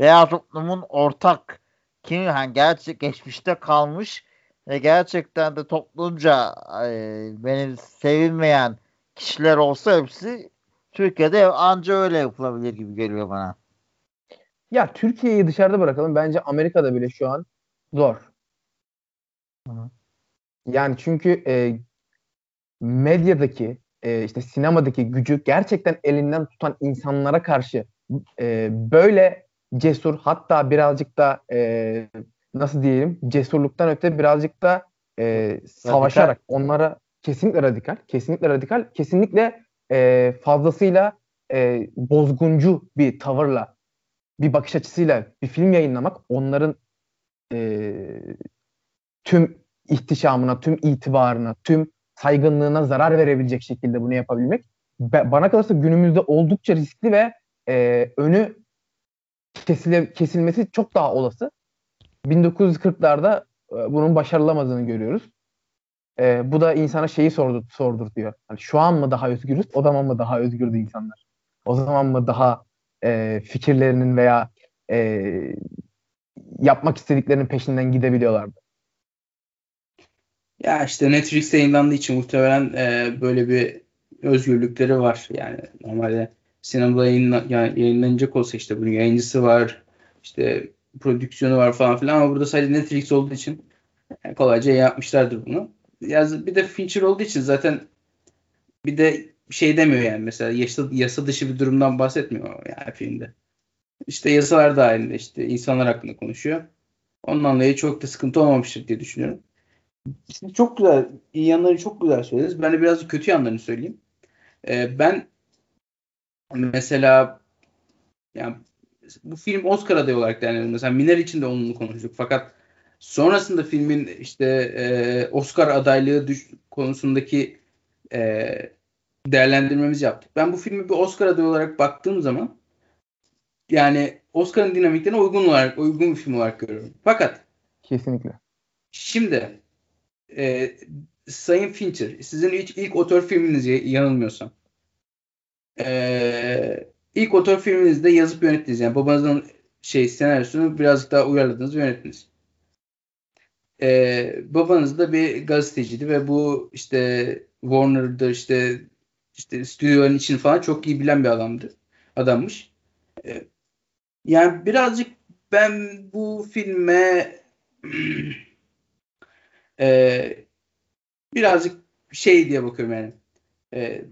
veya toplumun ortak kim yani gerçek geçmişte kalmış ve gerçekten de toplumca e, benim sevilmeyen kişiler olsa hepsi Türkiye'de anca öyle yapılabilir gibi geliyor bana. Ya Türkiye'yi dışarıda bırakalım. Bence Amerika'da bile şu an zor. Hı. Yani çünkü e, medyadaki e, işte sinemadaki gücü gerçekten elinden tutan insanlara karşı e, böyle cesur hatta birazcık da e, nasıl diyelim cesurluktan öte birazcık da e, savaşarak onlara kesinlikle radikal kesinlikle radikal kesinlikle e, fazlasıyla e, bozguncu bir tavırla bir bakış açısıyla bir film yayınlamak onların e, tüm ihtişamına, tüm itibarına, tüm saygınlığına zarar verebilecek şekilde bunu yapabilmek bana kalırsa günümüzde oldukça riskli ve e, önü kesile, kesilmesi çok daha olası. 1940'larda e, bunun başarılamadığını görüyoruz. E, bu da insana şeyi sordur, sordurtuyor. Yani şu an mı daha özgürüz, o zaman mı daha özgürdü insanlar? O zaman mı daha e, fikirlerinin veya e, yapmak istediklerinin peşinden gidebiliyorlardı? Ya işte Netflix'te yayınlandığı için muhtemelen e, böyle bir özgürlükleri var. Yani normalde sinemada yayınla, yani yayınlanacak olsa işte bunun yayıncısı var, işte prodüksiyonu var falan filan ama burada sadece Netflix olduğu için yani kolayca yapmışlardır bunu. Ya bir de Fincher olduğu için zaten bir de şey demiyor yani mesela yasa, yasa dışı bir durumdan bahsetmiyor yani filmde. İşte yasalar dahilinde işte insanlar hakkında konuşuyor. Ondan dolayı çok da sıkıntı olmamıştır diye düşünüyorum. Şimdi çok güzel, iyi yanları çok güzel söylediniz. Ben de biraz kötü yanlarını söyleyeyim. Ee, ben mesela yani bu film Oscar adayı olarak değerlendirildi. Mesela Miner için de onunla konuştuk. Fakat sonrasında filmin işte e, Oscar adaylığı düş konusundaki e, değerlendirmemizi yaptık. Ben bu filmi bir Oscar adayı olarak baktığım zaman yani Oscar'ın dinamiklerine uygun olarak uygun bir film olarak görüyorum. Fakat kesinlikle. Şimdi e, Sayın Fincher sizin ilk, ilk otör filminiz yanılmıyorsam. E, ilk otör filminizde yazıp yönettiniz. Yani babanızın şey senaryosunu birazcık daha uyarladınız yönettiniz. E, babanız da bir gazeteciydi ve bu işte Warner'da işte işte stüdyoların için falan çok iyi bilen bir adamdı. Adammış. E, yani birazcık ben bu filme e, birazcık şey diye bakıyorum yani. E,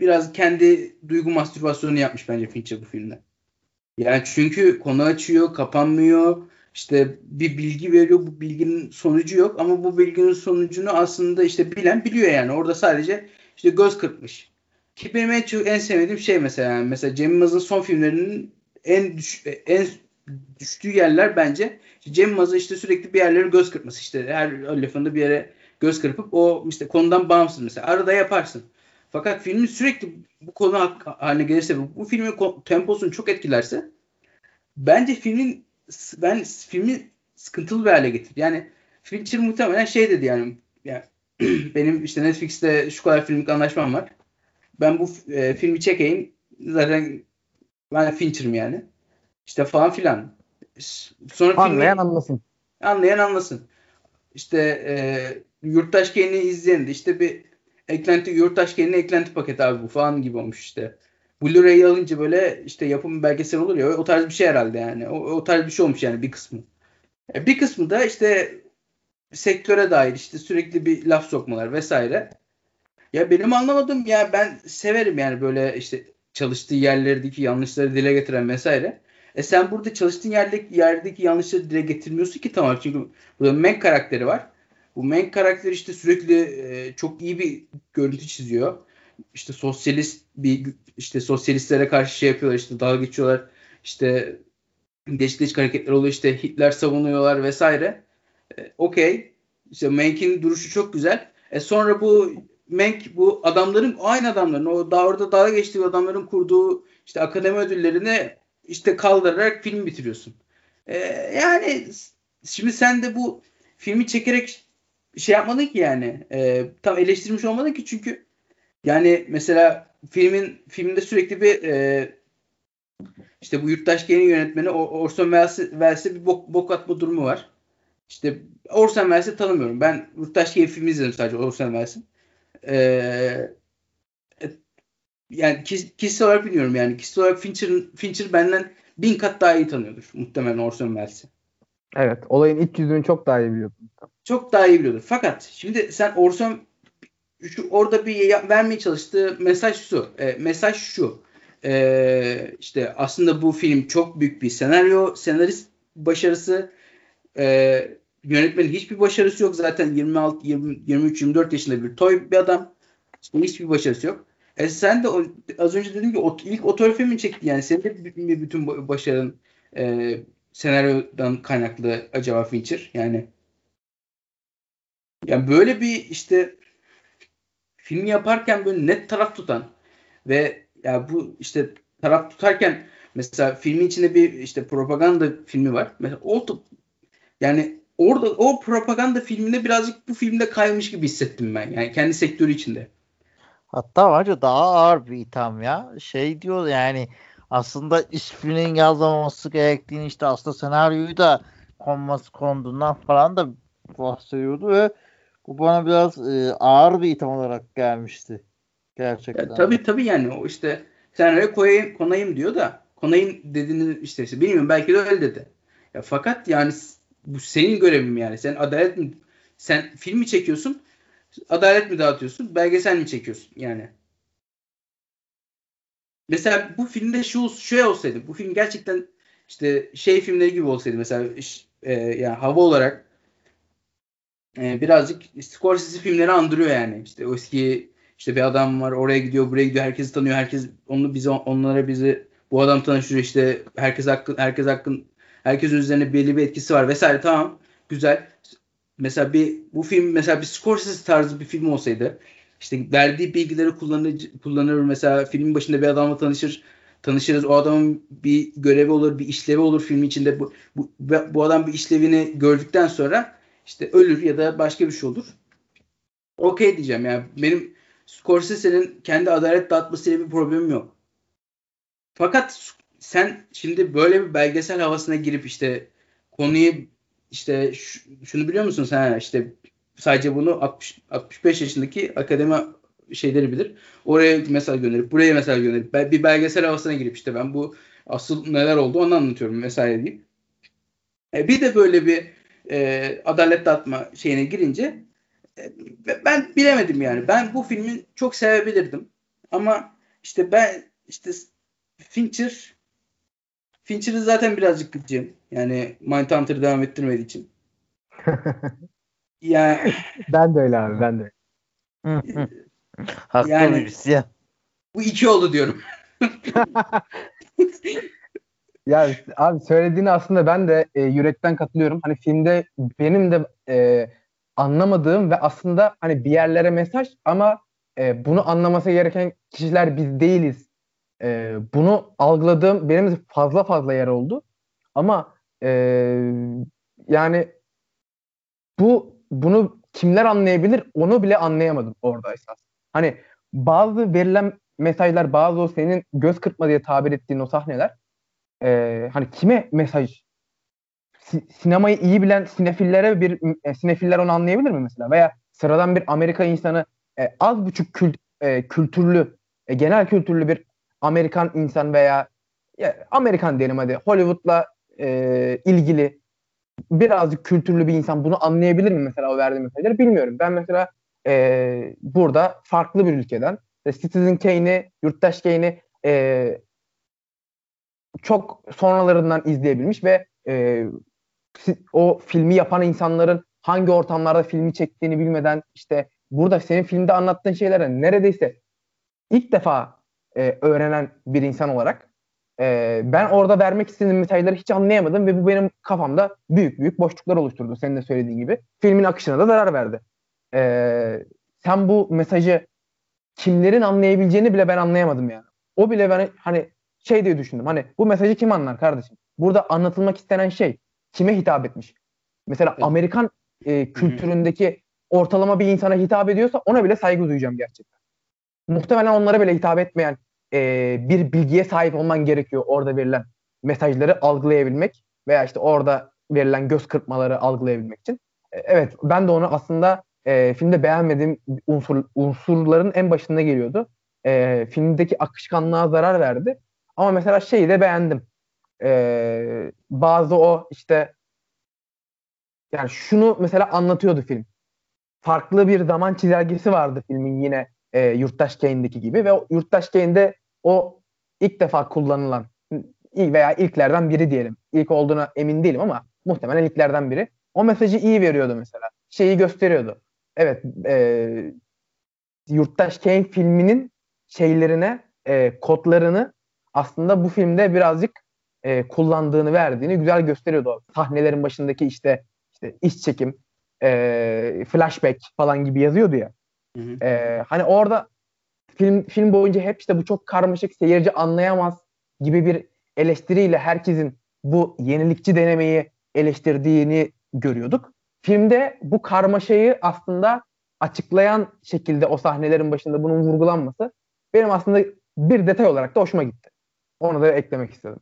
biraz kendi duygu mastürbasyonu yapmış bence Fincher bu filmde. Yani çünkü konu açıyor, kapanmıyor. İşte bir bilgi veriyor, bu bilginin sonucu yok ama bu bilginin sonucunu aslında işte bilen biliyor yani. Orada sadece işte göz kırpmış. Ki benim en çok en sevmediğim şey mesela yani mesela Cem Yılmaz'ın son filmlerinin en düş, en düştüğü yerler bence Cem Yılmaz'ın işte sürekli bir yerlere göz kırpması işte her lafında bir yere göz kırpıp o işte konudan bağımsız mesela arada yaparsın. Fakat filmin sürekli bu konu haline gelirse bu filmin temposunu çok etkilerse bence filmin ben filmi sıkıntılı bir hale getir. Yani Fincher muhtemelen şey dedi yani, yani benim işte Netflix'te şu kadar filmlik anlaşmam var. Ben bu e, filmi çekeyim. Zaten ben Fincher'ım yani. İşte falan filan. Sonra anlayan filmi, anlasın. Anlayan anlasın. İşte e, Yurttaş Kane'i izleyen de işte bir eklenti Yurttaş Kane'in eklenti paketi abi bu falan gibi olmuş işte. Blu-ray alınca böyle işte yapım belgesel olur ya o tarz bir şey herhalde yani. O, o tarz bir şey olmuş yani bir kısmı. E, bir kısmı da işte sektöre dair işte sürekli bir laf sokmalar vesaire. Ya benim anlamadığım ya ben severim yani böyle işte çalıştığı yerlerdeki yanlışları dile getiren vesaire. E sen burada çalıştığın yerdeki yerdeki yanlışları dile getirmiyorsun ki tamam çünkü burada Meg karakteri var. Bu Meg karakteri işte sürekli e, çok iyi bir görüntü çiziyor. İşte sosyalist bir işte sosyalistlere karşı şey yapıyorlar işte dalga geçiyorlar. İşte değişik değişik hareketler oluyor işte Hitler savunuyorlar vesaire. E, Okey. İşte Menk'in duruşu çok güzel. E sonra bu Menk bu adamların aynı adamların o daha orada dalga geçtiği adamların kurduğu işte akademi ödüllerini işte kaldırarak film bitiriyorsun. Ee, yani şimdi sen de bu filmi çekerek şey yapmadın ki yani e, tam eleştirmiş olmadın ki çünkü yani mesela filmin filmde sürekli bir e, işte bu Yurttaş Gay'in yönetmeni Orson Welles'e bir bok, bok atma durumu var. İşte Orson Welles'i tanımıyorum. Ben Yurttaş Gay filmi izledim sadece Orson Welles'in. Ee, yani kişisel olarak biliyorum yani kişisel olarak Fincher, Fincher benden bin kat daha iyi tanıyordur muhtemelen Orson Welles'i. Evet. Olayın iç yüzünü çok daha iyi biliyorsun. Çok daha iyi biliyordur. Fakat şimdi sen Orson şu, orada bir vermeye çalıştığı mesaj şu. E, mesaj şu. E, işte aslında bu film çok büyük bir senaryo, senarist başarısı. E, yönetmenin hiçbir başarısı yok. Zaten 26, 20, 23, 24 yaşında bir toy bir adam. İşte hiçbir başarısı yok. E sen de az önce dedin ki ilk otör filmi çekti yani senin de bütün başarın e, senaryodan kaynaklı acaba Fincher yani yani böyle bir işte film yaparken böyle net taraf tutan ve ya bu işte taraf tutarken mesela filmin içinde bir işte propaganda filmi var. Mesela o yani orada o propaganda filminde birazcık bu filmde kaymış gibi hissettim ben. Yani kendi sektörü içinde. Hatta bence daha ağır bir itham ya. Şey diyor yani aslında isminin yazılmaması gerektiğini işte aslında senaryoyu da konması konduğundan falan da bahsediyordu ve bu bana biraz e, ağır bir itham olarak gelmişti. Gerçekten. Ya, tabii tabii yani o işte senaryo koyayım, konayım diyor da konayım dediğini işte, işte bilmiyorum belki de öyle dedi. Ya fakat yani bu senin görevin yani. Sen adalet mi sen filmi çekiyorsun adalet mi dağıtıyorsun belgesel mi çekiyorsun yani. Mesela bu filmde şu şey olsaydı bu film gerçekten işte şey filmleri gibi olsaydı mesela e, yani hava olarak e, birazcık Scorsese filmleri andırıyor yani. İşte o eski işte bir adam var oraya gidiyor buraya gidiyor herkesi tanıyor herkes onu bize onlara bizi bu adam tanıştırıyor işte herkes hakkın herkes hakkın herkesin üzerine belli bir etkisi var vesaire tamam güzel mesela bir bu film mesela bir Scorsese tarzı bir film olsaydı işte verdiği bilgileri kullanır, kullanır mesela filmin başında bir adamla tanışır tanışırız. O adamın bir görevi olur, bir işlevi olur filmin içinde. Bu, bu, bu adam bir işlevini gördükten sonra işte ölür ya da başka bir şey olur. Okey diyeceğim yani benim Scorsese'nin kendi adalet dağıtmasıyla bir problemim yok. Fakat sen şimdi böyle bir belgesel havasına girip işte konuyu işte şunu biliyor musun sen işte sadece bunu 60, 65 yaşındaki akademi şeyleri bilir. Oraya mesela gönderip buraya mesela gönderip bir belgesel havasına girip işte ben bu asıl neler oldu onu anlatıyorum vesaire deyip. E, bir de böyle bir e, adalet dağıtma şeyine girince e, ben bilemedim yani. Ben bu filmi çok sevebilirdim. Ama işte ben işte Fincher Fincher'ı zaten birazcık gıcığım. Yani Mindhunter'ı devam ettirmediği için. yani ben de öyle abi ben de. Haklı yani, birisi ya. Bu iki oldu diyorum. ya abi söylediğini aslında ben de e, yürekten katılıyorum. Hani filmde benim de e, anlamadığım ve aslında hani bir yerlere mesaj ama e, bunu anlaması gereken kişiler biz değiliz. E, bunu algıladığım benim fazla fazla yer oldu. Ama e, yani bu bunu kimler anlayabilir onu bile anlayamadım orada esas. Hani bazı verilen mesajlar bazı o senin göz kırpma diye tabir ettiğin o sahneler e, hani kime mesaj si- sinemayı iyi bilen sinefillere bir e, sinefiller onu anlayabilir mi mesela veya sıradan bir Amerika insanı e, az buçuk kült, e, kültürlü e, genel kültürlü bir Amerikan insan veya ya, Amerikan diyelim hadi Hollywood'la e, ilgili birazcık kültürlü bir insan bunu anlayabilir mi mesela o verdiği mesajları bilmiyorum. Ben mesela e, burada farklı bir ülkeden Citizen Kane'i, Yurttaş Kane'i e, çok sonralarından izleyebilmiş ve e, o filmi yapan insanların hangi ortamlarda filmi çektiğini bilmeden işte burada senin filmde anlattığın şeylere neredeyse ilk defa e, öğrenen bir insan olarak e, ben orada vermek istediğim mesajları hiç anlayamadım ve bu benim kafamda büyük büyük boşluklar oluşturdu senin de söylediğin gibi. Filmin akışına da zarar verdi. E, sen bu mesajı kimlerin anlayabileceğini bile ben anlayamadım yani. O bile ben hani şey diye düşündüm. Hani bu mesajı kim anlar kardeşim? Burada anlatılmak istenen şey kime hitap etmiş? Mesela evet. Amerikan e, kültüründeki ortalama bir insana hitap ediyorsa ona bile saygı duyacağım gerçekten. Muhtemelen onlara bile hitap etmeyen e, bir bilgiye sahip olman gerekiyor orada verilen mesajları algılayabilmek veya işte orada verilen göz kırpmaları algılayabilmek için. E, evet ben de onu aslında e, filmde beğenmediğim unsur, unsurların en başında geliyordu. E, filmdeki akışkanlığa zarar verdi. Ama mesela şeyi de beğendim. E, bazı o işte yani şunu mesela anlatıyordu film. Farklı bir zaman çizelgesi vardı filmin yine e, Yurttaş Kane'deki gibi ve o Yurttaş Kane'de o ilk defa kullanılan veya ilklerden biri diyelim. İlk olduğuna emin değilim ama muhtemelen ilklerden biri. O mesajı iyi veriyordu mesela. Şeyi gösteriyordu. Evet e, Yurttaş Kane filminin şeylerine, e, kodlarını aslında bu filmde birazcık e, kullandığını verdiğini güzel gösteriyordu. Sahnelerin başındaki işte, işte iş çekim, e, flashback falan gibi yazıyordu ya. Hı hı. E, hani orada film film boyunca hep işte bu çok karmaşık seyirci anlayamaz gibi bir eleştiriyle herkesin bu yenilikçi denemeyi eleştirdiğini görüyorduk. Filmde bu karmaşayı aslında açıklayan şekilde o sahnelerin başında bunun vurgulanması benim aslında bir detay olarak da hoşuma gitti. Onu da eklemek istedim.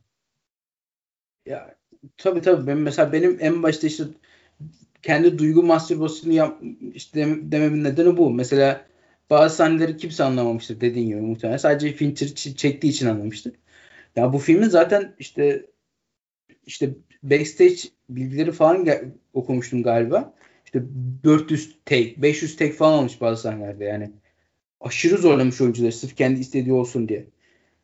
Ya tabii tabii ben mesela benim en başta işte kendi duygu mastürbasyonu yap, işte dememin nedeni bu. Mesela bazı sahneleri kimse anlamamıştır dediğin gibi muhtemelen. Sadece Fincher çektiği için anlamıştır. Ya bu filmin zaten işte işte backstage bilgileri falan okumuştum galiba. İşte 400 take, 500 take falan olmuş bazı sahnelerde yani. Aşırı zorlamış oyuncuları sırf kendi istediği olsun diye.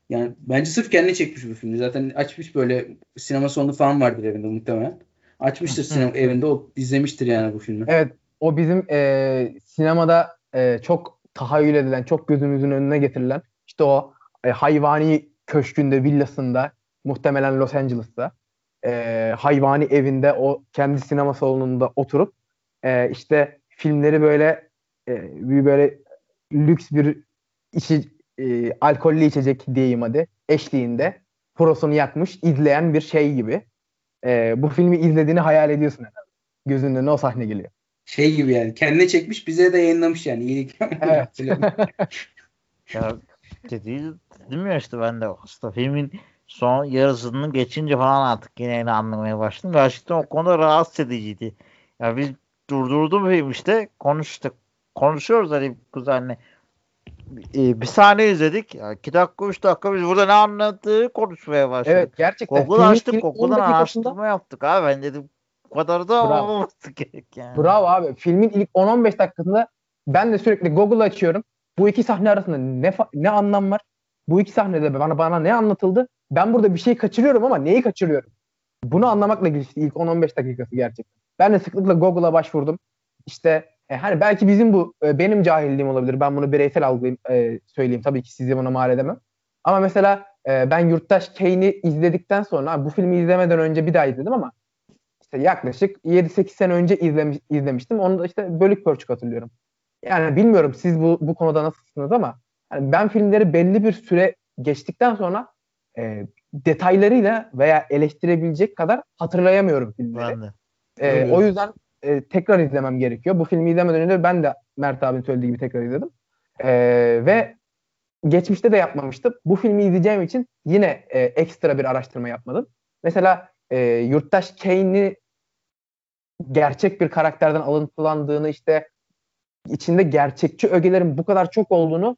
Yani bence sırf kendi çekmiş bu filmi. Zaten açmış böyle sinema sonu falan vardır evinde muhtemelen. Açmıştır sinema evinde o izlemiştir yani bu filmi. Evet o bizim e, sinemada e, çok tahayyül edilen, çok gözümüzün önüne getirilen işte o e, hayvani köşkünde, villasında muhtemelen Los Angeles'ta e, hayvani evinde o kendi sinema salonunda oturup e, işte filmleri böyle e, bir böyle lüks bir içi, e, alkollü içecek diyeyim hadi eşliğinde prosunu yakmış izleyen bir şey gibi. E, bu filmi izlediğini hayal ediyorsun herhalde. Gözünün önüne o sahne geliyor. Şey gibi yani kendine çekmiş bize de yayınlamış yani iyilik. Evet. ya dediği dedim ya işte ben de aslında filmin son yarısını geçince falan artık yine anlamaya başladım. Gerçekten o konuda rahatsız ediciydi. Ya biz durdurdum film işte konuştuk. Konuşuyoruz hani kuzenle. Ee, bir sahne izledik. Ya iki dakika, üç dakika biz burada ne anlattığı konuşmaya başladık. Evet gerçekten. Google açtık. Google'dan araştırma yaptık abi. Ben dedim kadar da olmaması gerek yani. Bravo abi. Filmin ilk 10-15 dakikasında ben de sürekli Google açıyorum. Bu iki sahne arasında ne ne anlam var? Bu iki sahnede bana bana ne anlatıldı? Ben burada bir şey kaçırıyorum ama neyi kaçırıyorum? Bunu anlamakla geçti ilk 10-15 dakikası gerçekten. Ben de sıklıkla Google'a başvurdum. İşte e, hani belki bizim bu e, benim cahilliğim olabilir. Ben bunu bireysel algılayayım, e, söyleyeyim. Tabii ki sizi buna mal edemem. Ama mesela e, ben Yurttaş Kane'i izledikten sonra bu filmi izlemeden önce bir daha izledim ama işte yaklaşık 7-8 sene önce izlemiş, izlemiştim. Onu da işte bölük pörçük hatırlıyorum. Yani bilmiyorum siz bu, bu konuda nasılsınız ama yani ben filmleri belli bir süre geçtikten sonra e, detaylarıyla veya eleştirebilecek kadar hatırlayamıyorum filmleri. Ben de. E, o yüzden e, tekrar izlemem gerekiyor. Bu filmi izlemeden önce ben de Mert abinin söylediği gibi tekrar izledim. E, ve geçmişte de yapmamıştım. Bu filmi izleyeceğim için yine e, ekstra bir araştırma yapmadım. Mesela e, Yurttaş Kane'i gerçek bir karakterden alıntılandığını işte içinde gerçekçi ögelerin bu kadar çok olduğunu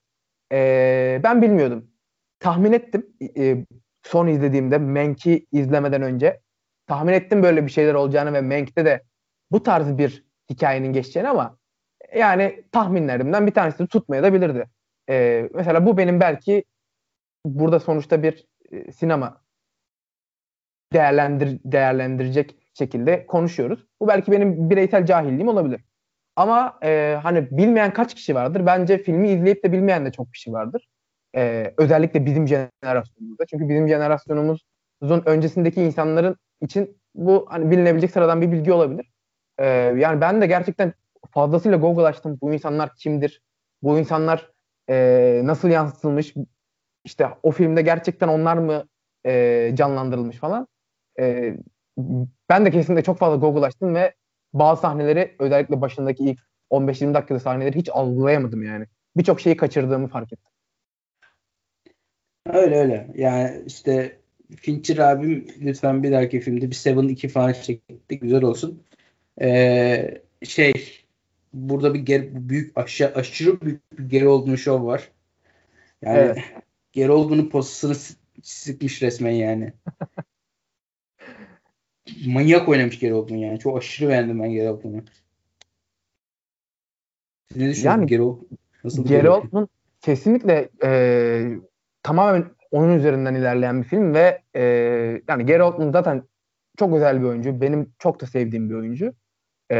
e, ben bilmiyordum. Tahmin ettim e, son izlediğimde Menk'i izlemeden önce tahmin ettim böyle bir şeyler olacağını ve Menk'te de bu tarz bir hikayenin geçeceğini ama yani tahminlerimden bir tanesi tutmaya da bilirdi. E, mesela bu benim belki burada sonuçta bir e, sinema değerlendir değerlendirecek şekilde konuşuyoruz. Bu belki benim bireysel cahilliğim olabilir. Ama e, hani bilmeyen kaç kişi vardır? Bence filmi izleyip de bilmeyen de çok kişi vardır. E, özellikle bizim jenerasyonumuzda. Çünkü bizim jenerasyonumuzun öncesindeki insanların için bu hani bilinebilecek sıradan bir bilgi olabilir. E, yani ben de gerçekten fazlasıyla Google açtım. Bu insanlar kimdir? Bu insanlar e, nasıl yansıtılmış? İşte o filmde gerçekten onlar mı e, canlandırılmış falan. E, ben de kesinlikle çok fazla Google açtım ve bazı sahneleri özellikle başındaki ilk 15-20 dakikada sahneleri hiç algılayamadım yani. Birçok şeyi kaçırdığımı fark ettim. Öyle öyle. Yani işte Fincher abim lütfen bir dahaki filmde bir Seven 2 falan çekti. Güzel olsun. Ee, şey burada bir ger büyük aşağı, aşırı büyük bir geri olduğunu şov var. Yani Evet. geri olduğunu posasını sıkmış resmen yani. Manyak oynamış geri olduğunu yani. Çok aşırı beğendim ben geri olduğunu. Siz ne düşünüyorsunuz Yani geri Oldman? Nasıl Oldman kesinlikle e, tamamen onun üzerinden ilerleyen bir film ve e, yani Gary Oldman zaten çok özel bir oyuncu. Benim çok da sevdiğim bir oyuncu. E,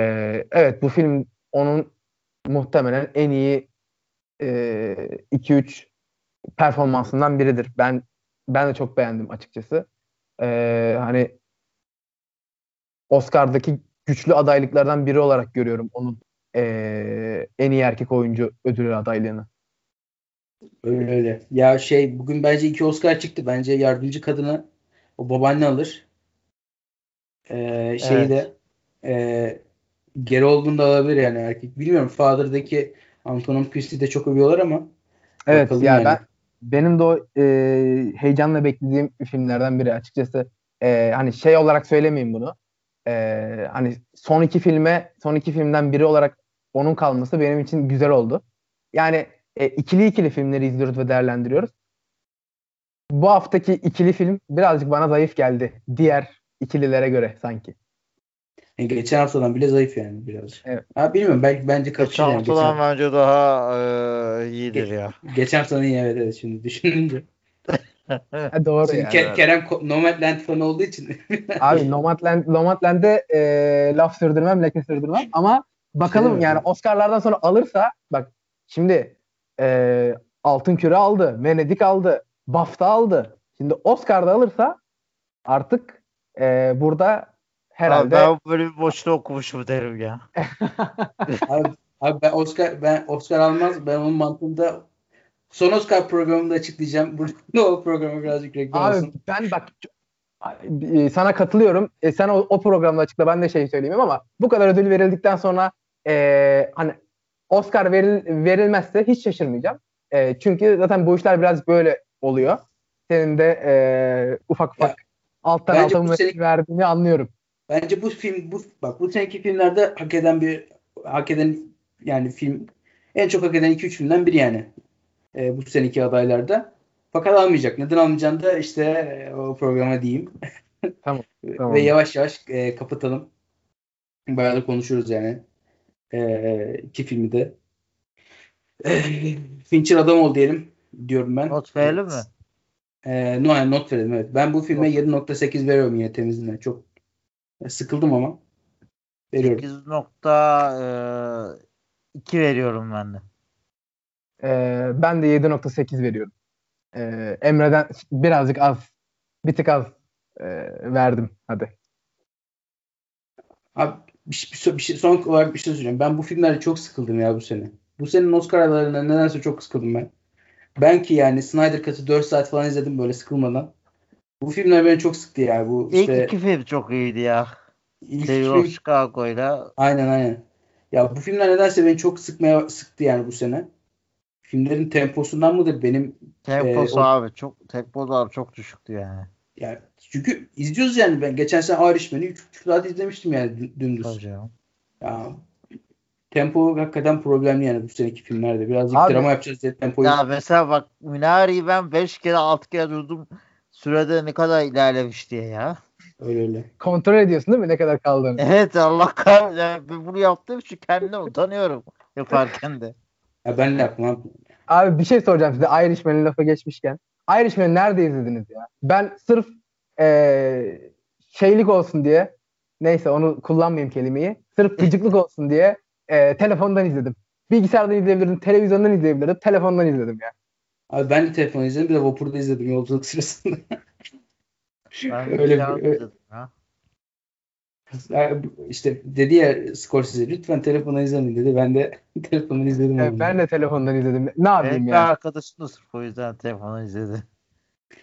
evet bu film onun muhtemelen en iyi e, 2-3 performansından biridir. Ben ben de çok beğendim açıkçası. E, hani Oscar'daki güçlü adaylıklardan biri olarak görüyorum onun e, en iyi erkek oyuncu ödülü adaylığını. Öyle öyle. Ya şey bugün bence iki Oscar çıktı. Bence yardımcı kadını o babaanne alır. Ee, şeyi Evet. e, Gary Oldman da alabilir yani erkek. Bilmiyorum Father'daki Antonin Christie de çok övüyorlar ama Evet ya yani. ben benim de o e, heyecanla beklediğim filmlerden biri açıkçası. E, hani şey olarak söylemeyeyim bunu. E, hani son iki filme son iki filmden biri olarak onun kalması benim için güzel oldu. Yani e, ikili ikili filmleri izliyoruz ve değerlendiriyoruz. Bu haftaki ikili film birazcık bana zayıf geldi. Diğer ikililere göre sanki. yani geçen haftadan bile zayıf yani biraz. Evet. Ha, bilmiyorum belki bence kapışır Geçen yani. haftadan Geçen, bence daha e, iyidir ya. geçen haftanın iyi evet, evet şimdi düşününce. Ha, doğru Şimdi yani. Ke- Kerem Nomadland fanı olduğu için Abi Nomadland, Nomadland'e e, laf sürdürmem, leke sürdürmem ama bakalım Şey yani Oscar'lardan sonra alırsa bak şimdi e, Altın Küre aldı, Venedik aldı, BAFTA aldı. Şimdi Oscar'da alırsa artık e, burada Abi herhalde ben böyle bir boşta okumuşum derim ya. Abi, abi ben Oscar ben Oscar almaz. Ben onun mantığında son Oscar programında açıklayacağım. Burada o programı birazcık reklam abi olsun. ben bak e, sana katılıyorum. E, sen o, o programda açıkla ben de şey söyleyeyim ama bu kadar ödül verildikten sonra e, hani Oscar veril, verilmezse hiç şaşırmayacağım. E, çünkü zaten bu işler biraz böyle oluyor. Senin de e, ufak ufak Ya, alttan alta bu verdiğini anlıyorum. Bence bu film bu bak bu seneki filmlerde hak eden bir hak eden yani film en çok hak eden 2-3 filmden biri yani. E, bu seneki adaylarda. Fakat almayacak. Neden almayacağını da işte e, o programa diyeyim. Tamam, tamam. Ve yavaş yavaş e, kapatalım. Bayağı da konuşuruz yani. E, iki filmi de. E, Fincher adam ol diyelim diyorum ben. Not verelim mi? E, no, yani not verelim evet. Ben bu filme 7.8 veriyorum yine temizliğine. Çok e, sıkıldım ama. Veriyorum. 8.2 veriyorum ben de. E, ben de 7.8 veriyorum. E, Emre'den birazcık az, bir tık az e, verdim. Hadi. Abi bir, şey- bir, şey- bir şey, son olarak bir şey söyleyeceğim. Ben bu filmlerde çok sıkıldım ya bu sene. Bu senenin Oscar adaylarından nedense çok sıkıldım ben. Ben ki yani Snyder Cut'ı 4 saat falan izledim böyle sıkılmadan. Bu filmler beni çok sıktı ya. Bu İlk işte iki film çok iyiydi ya. ilk Sevgili film- Chicago'yla. Aynen aynen. Ya bu filmler nedense beni çok sıkmaya sıktı yani bu sene. Filmlerin temposundan mıdır benim Temposu o- abi çok tempolar çok düşüktü yani. yani çünkü izliyoruz yani ben geçen sene Irishman'ı 3 saat izlemiştim yani dü- dümdüz. Tabii canım. Ya tempo hakikaten problemli yani bu seneki filmlerde. Birazcık Abi- drama yapacağız diye tempoyu. Ya mesela bak Minari'yi ben 5 kere 6 kere durdum. Sürede ne kadar ilerlemiş diye ya. Öyle öyle. Kontrol ediyorsun değil mi ne kadar kaldığını? Evet Allah kahretsin. Yani ben bunu yaptığım için kendime utanıyorum yaparken de. Ya ben de yapmam. Abi bir şey soracağım size Irishman'ın lafı geçmişken. Irishman'ı nerede izlediniz ya? Ben sırf eee, şeylik olsun diye neyse onu kullanmayayım kelimeyi. Sırf gıcıklık olsun diye eee, telefondan izledim. Bilgisayardan izleyebilirdim, televizyondan izleyebilirdim, telefondan izledim ya. Abi ben de telefon izledim. Bir de vapurda izledim yolculuk sırasında. Ben Öyle bir bir- şey izledim ya. Ya işte dedi ya Scorsese lütfen telefonla izlemeyin dedi. Ben de telefonla izledim. Evet, ben de telefondan izledim. Ne yapayım Benim ya? arkadaşım da sırf o yüzden telefonu izledi.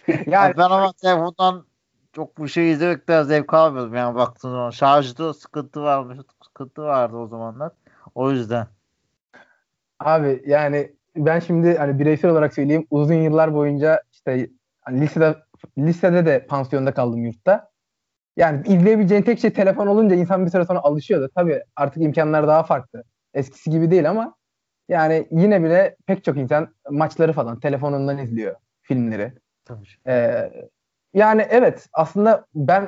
Yani ben ama telefondan çok bir şey izlemekten zevk almıyordum yani baktığım zaman. Şarjda sıkıntı varmış, sıkıntı vardı o zamanlar. O yüzden. abi yani ben şimdi hani bireysel olarak söyleyeyim uzun yıllar boyunca işte hani lisede lisede de pansiyonda kaldım yurtta. Yani izleyebileceğin tek şey telefon olunca insan bir süre sonra alışıyordu. Tabii artık imkanlar daha farklı. Eskisi gibi değil ama yani yine bile pek çok insan maçları falan telefonundan izliyor filmleri. Tabii. Ee, yani evet aslında ben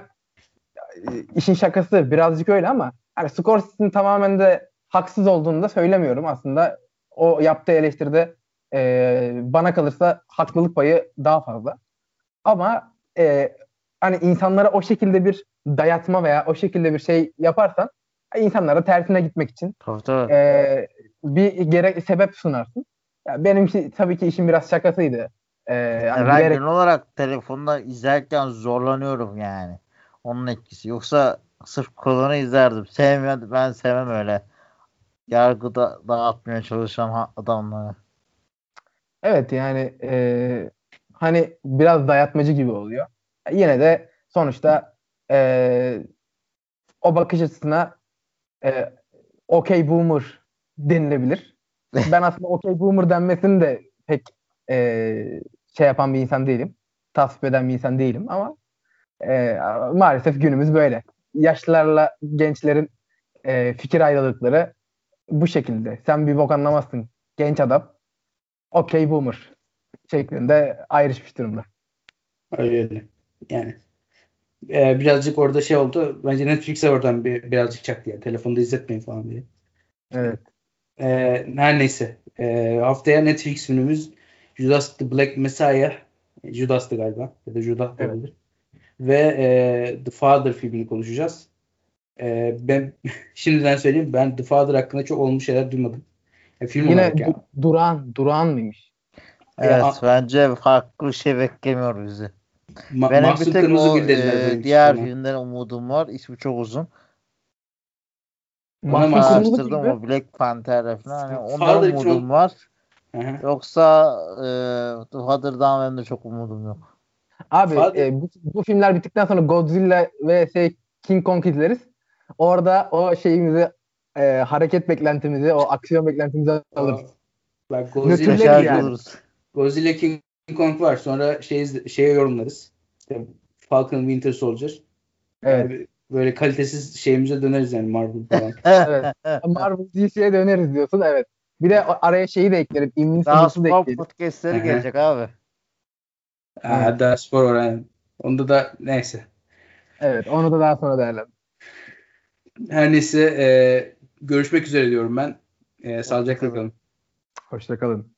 e, işin şakası birazcık öyle ama hani Scorsese'nin tamamen de haksız olduğunu da söylemiyorum. Aslında o yaptığı eleştiride e, bana kalırsa haklılık payı daha fazla. Ama e, hani insanlara o şekilde bir dayatma veya o şekilde bir şey yaparsan insanlara tersine gitmek için Tabii tabii. e, bir gerek sebep sunarsın. Ya benim ki, tabii ki işin biraz şakasıydı. E, hani ben bilerek- genel olarak telefonda izlerken zorlanıyorum yani. Onun etkisi. Yoksa sırf kolunu izlerdim. Sevmiyorum. Ben sevmem öyle. Yargıda dağıtmaya çalışan adamları. Evet yani e, hani biraz dayatmacı gibi oluyor. Yine de sonuçta e, o bakış açısına e, okey boomer denilebilir. Ben aslında okey boomer denmesini de pek e, şey yapan bir insan değilim. Tasvip eden bir insan değilim ama e, maalesef günümüz böyle. Yaşlılarla gençlerin e, fikir ayrılıkları bu şekilde. Sen bir bok anlamazsın genç adam. Okey boomer şeklinde ayrışmış durumda. Öyle. Yani e, birazcık orada şey oldu. Bence Netflix'e oradan bir, birazcık çaktı ya. Telefonda izletmeyin falan diye. Evet. E, her neyse. E, haftaya Netflix filmimiz Judas the Black Messiah. Judas'tı galiba. Ya da Judas da Evet. olabilir. Ve e, The Father filmini konuşacağız. E, ben şimdiden söyleyeyim ben The Father hakkında çok olmuş şeyler duymadım. E, film Yine olarak yani. Du- Duran, Duran mıymış? Evet a- bence farklı şey beklemiyor bizi. Ma- Benim bir Mahsun tek Kırmızı o Gül dediler e, diğer ona. filmden umudum var. İsmi çok uzun. Ona Mahsun o Black Panther falan. Hani ondan Father umudum o- var. Hı hı. Yoksa e, The Father'dan benim de çok umudum yok. Abi Father- e, bu, bu filmler bittikten sonra Godzilla ve şey, King Kong izleriz. Orada o şeyimizi e, hareket beklentimizi, o aksiyon beklentimizi alırız. Bak Godzilla. Godzilla King Kong var. Sonra şey şeye yorumlarız. İşte Falcon Winter Soldier. Evet. Böyle kalitesiz şeyimize döneriz yani Marvel falan. evet. Marvel DC'ye döneriz diyorsun. Evet. Bir de araya şeyi de eklerim. Daha Invincible'ı da spor ekleyelim. podcastleri gelecek abi. Ha, daha spor oranı. Onda da neyse. Evet. Onu da daha sonra değerlendirelim. Her neyse e, görüşmek üzere diyorum ben. E, sağlıcakla kalın. Hoşçakalın.